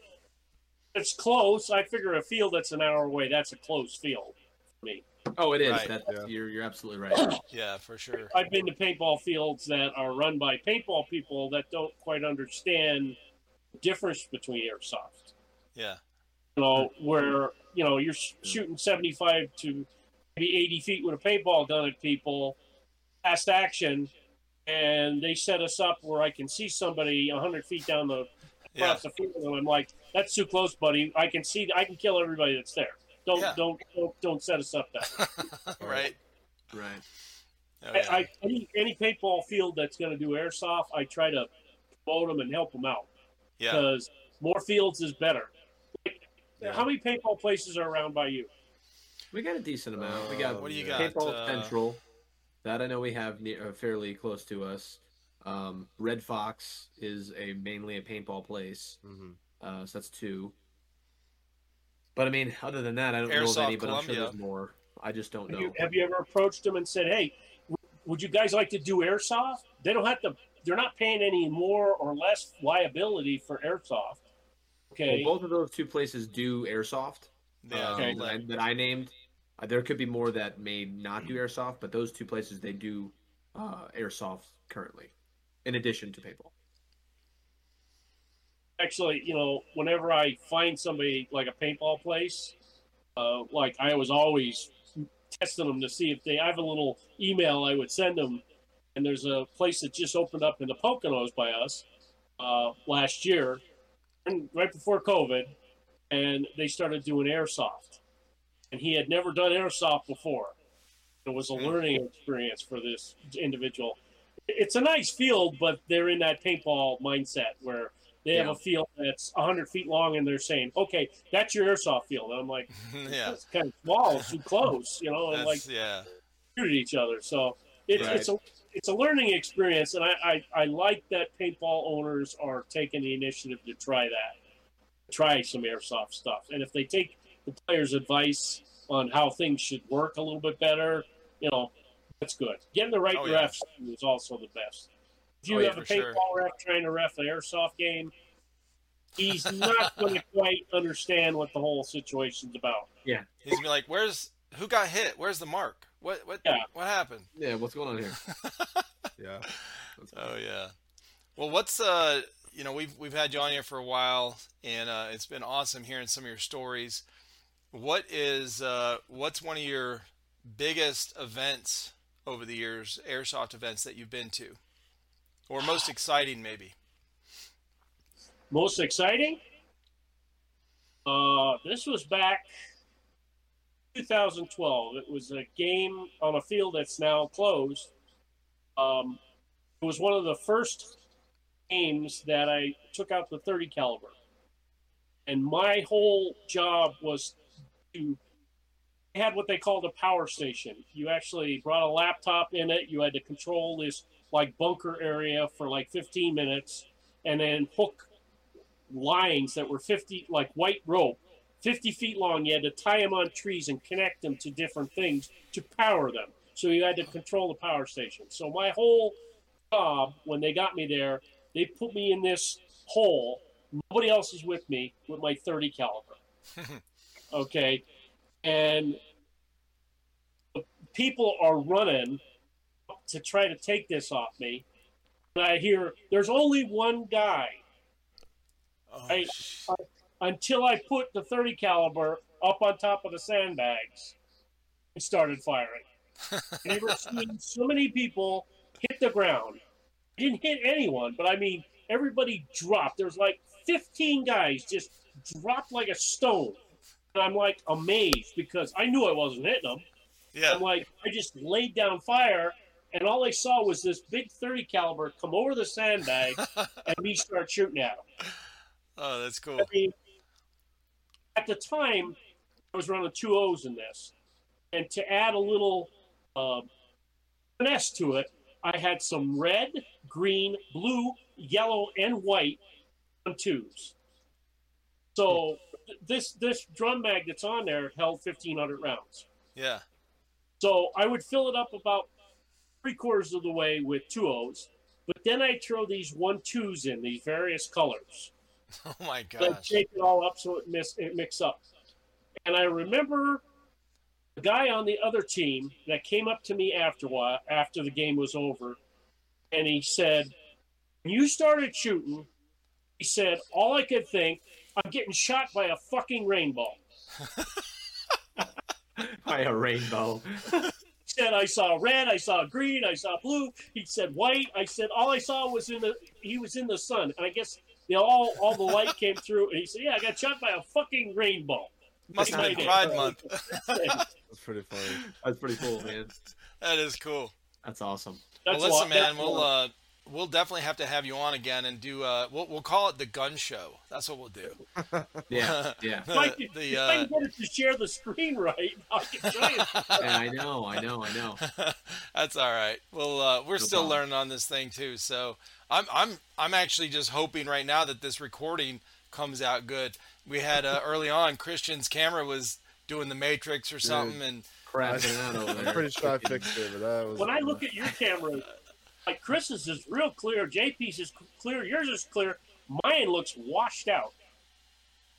it's close. I figure a field that's an hour away, that's a close field for me. Oh, it is. Right. That's, Yeah. You're you're absolutely right. Yeah, for sure. I've been to paintball fields that are run by paintball people that don't quite understand the difference between airsoft. Yeah. You know, where you know you're sh- shooting 75 to maybe 80 feet with a paintball gun at people, fast action, and they set us up where I can see somebody 100 feet down the Yeah. across the field, and I'm like, "That's too close, buddy. I can see. I can kill everybody that's there. Don't Yeah. don't, don't don't set us up that." right. right. Oh, yeah. I, I any any paintball field that's going to do airsoft, I try to promote them and help them out yeah. because more fields is better. Like, Yeah. How many paintball places are around by you? We got a decent amount. we Uh, got What do you got? Paintball Uh, Central. That I know we have near, uh, fairly close to us. Um, Red Fox is a mainly a paintball place, hmm uh, so that's two. But I mean, other than that, I don't know of Airsoft any. But I'm sure there's more. I just don't Have know. you, have you ever approached them and said, "Hey, w- would you guys like to do airsoft?" They don't have to. They're not paying any more or less liability for airsoft. Okay. Well, both of those two places do airsoft. yeah. um, Okay. that, I, that I named. Uh, there could be more that may not do airsoft, but those two places they do uh, airsoft currently, in addition to paintball. Actually, you know, whenever I find somebody like a paintball place, uh, like I was always testing them to see if they. I have a little email I would send them, and there's a place that just opened up in the Poconos by us uh, last year, and right before COVID, and they started doing airsoft. and he had never done airsoft before. It was a learning experience for this individual. It's a nice field, but they're in that paintball mindset where they have a field that's 100 feet long, and they're saying, "Okay, that's your airsoft field." And I'm like, yeah. "That's kind of small, it's too close," you know, and like yeah. shoot at each other. So it, Right. it's a it's a learning experience, and I, I I like that paintball owners are taking the initiative to try that, try some airsoft stuff, and if they take the players' advice on how things should work a little bit better, you know, that's good. Getting the right Oh, yeah. refs is also the best. If you Oh, yeah, have a paintball sure. ref trying to ref an airsoft game, he's not going to quite understand what the whole situation's about. Yeah, he's gonna be like, "Where's who got hit? Where's the mark? What what Yeah. what happened?" Yeah, what's going on here? Yeah. Oh yeah. Well, what's uh, you know, we've we've had you on here for a while, and uh, it's been awesome hearing some of your stories. What is uh, what's one of your biggest events over the years, airsoft events that you've been to, or most exciting maybe? Most exciting? Uh, this was back 2012. It was a game on a field that's now closed. Um, it was one of the first games that I took out the 30 caliber, and my whole job was to had what they called a power station. You actually brought a laptop in it. You had to control this like bunker area for like 15 minutes, and then hook lines that were 50 like white rope 50 feet long. You had to tie them on trees and connect them to different things to power them. So you had to control the power station. So my whole job when they got me there they put me in this hole. Nobody else is with me with my 30 caliber. Okay? And people are running to try to take this off me and i hear there's only one guy Oh, Hey, sh- until I put the 30 caliber up on top of the sandbags and started firing. Never seen so many people hit the ground. I didn't hit anyone, but I mean, everybody dropped. There was like 15 guys just dropped like a stone. And I'm like amazed because I knew I wasn't hitting them. yeah. I'm like, I just laid down fire, and all I saw was this big 30 caliber come over the sandbag and me start shooting at him. Oh, that's cool. I mean, at the time, I was running two O's in this, and to add a little uh, finesse to it, I had some red, green, blue, yellow, and white on twos. So this this drum mag that's on there held fifteen hundred rounds. Yeah. So I would fill it up about three quarters of the way with two O's, but then I throw these one twos in these various colors. Oh my I'd gosh. shake it all up so it mix it mix up. And I remember the guy on the other team that came up to me after a while, after the game was over, and he said, "When you started shooting," he said, "all I could think, I'm getting shot by a fucking rainbow." By a rainbow. He said, "I saw red, I saw green, I saw blue." He said, "White." I said, "All I saw was in the he was in the sun," and I guess. You know, all, all the light came through, and he said, "Yeah, I got shot by a fucking rainbow." Must have been Pride Month. That's pretty funny. That's pretty cool, man. that is cool. That's awesome. That's well, listen, lot- man, we'll uh, we'll definitely have to have you on again and do. Uh, we'll we'll call it the gun show. That's what we'll do. Yeah, yeah. If I can- the if I uh, can get it to share the screen right, I can show you. yeah I know, I know, I know. That's all right. Well, uh, we're still problem. learning on this thing too. So I'm I'm I'm actually just hoping right now that this recording comes out good. We had uh, early on Christian's camera was doing the Matrix or something, and Crapping out over I'm pretty sure I fixed it, but that was. When I look at your camera, like Chris's is real clear, JP's is clear, yours is clear. Mine looks washed out.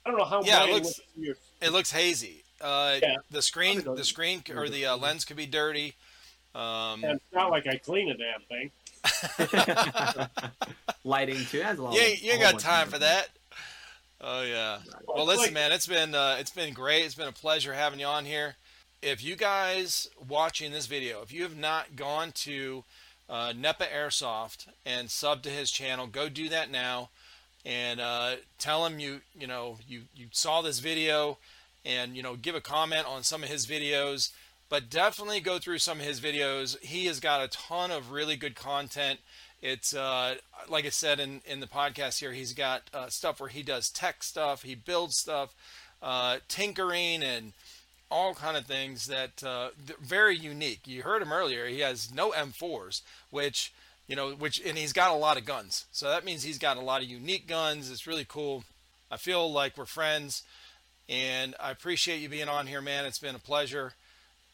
I don't know how Yeah, it looks- looks. it looks hazy. Uh, Yeah. The screen, the screen, or the uh, lens could be dirty. Um, And it's not like I clean a damn thing. Lighting too. That's a lot. you ain't, you ain't got time for that. Oh yeah. Well, listen, man, it's been uh, it's been great. It's been a pleasure having you on here. If you guys watching this video, if you have not gone to uh, Nepa Airsoft and sub to his channel, go do that now, and uh, tell him you you know you you saw this video, and you know give a comment on some of his videos. But definitely go through some of his videos. He has got a ton of really good content. It's uh, like I said in in the podcast here. He's got uh, stuff where he does tech stuff, he builds stuff, uh, tinkering, and all kind of things that uh, very unique. You heard him earlier. He has no M4s, which you know, which and he's got a lot of guns. So that means he's got a lot of unique guns. It's really cool. I feel like we're friends, and I appreciate you being on here, man. It's been a pleasure.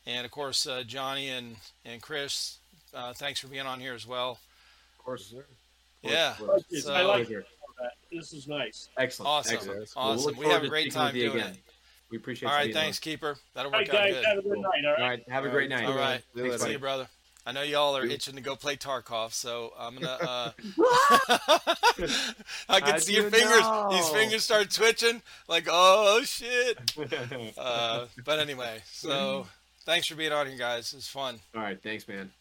And of course, uh, Johnny and and Chris, uh, thanks for being on here as well. Of course, sir. Yeah. So, I like that. This is nice. Excellent. Awesome. Excellent. Awesome. Well, we have a great time doing again. it. We appreciate. All right, thanks, on. Keeper. That'll work all right, out guys, good. Have a good night. All right. All right. Have a great night. All right. Thanks, See you, brother. I know y'all are itching to go play Tarkov, so I'm gonna. Uh, I can How'd see your fingers. know? These fingers start twitching. Like, oh shit. Uh, but anyway, so thanks for being on here, guys. It's fun. All right. Thanks, man.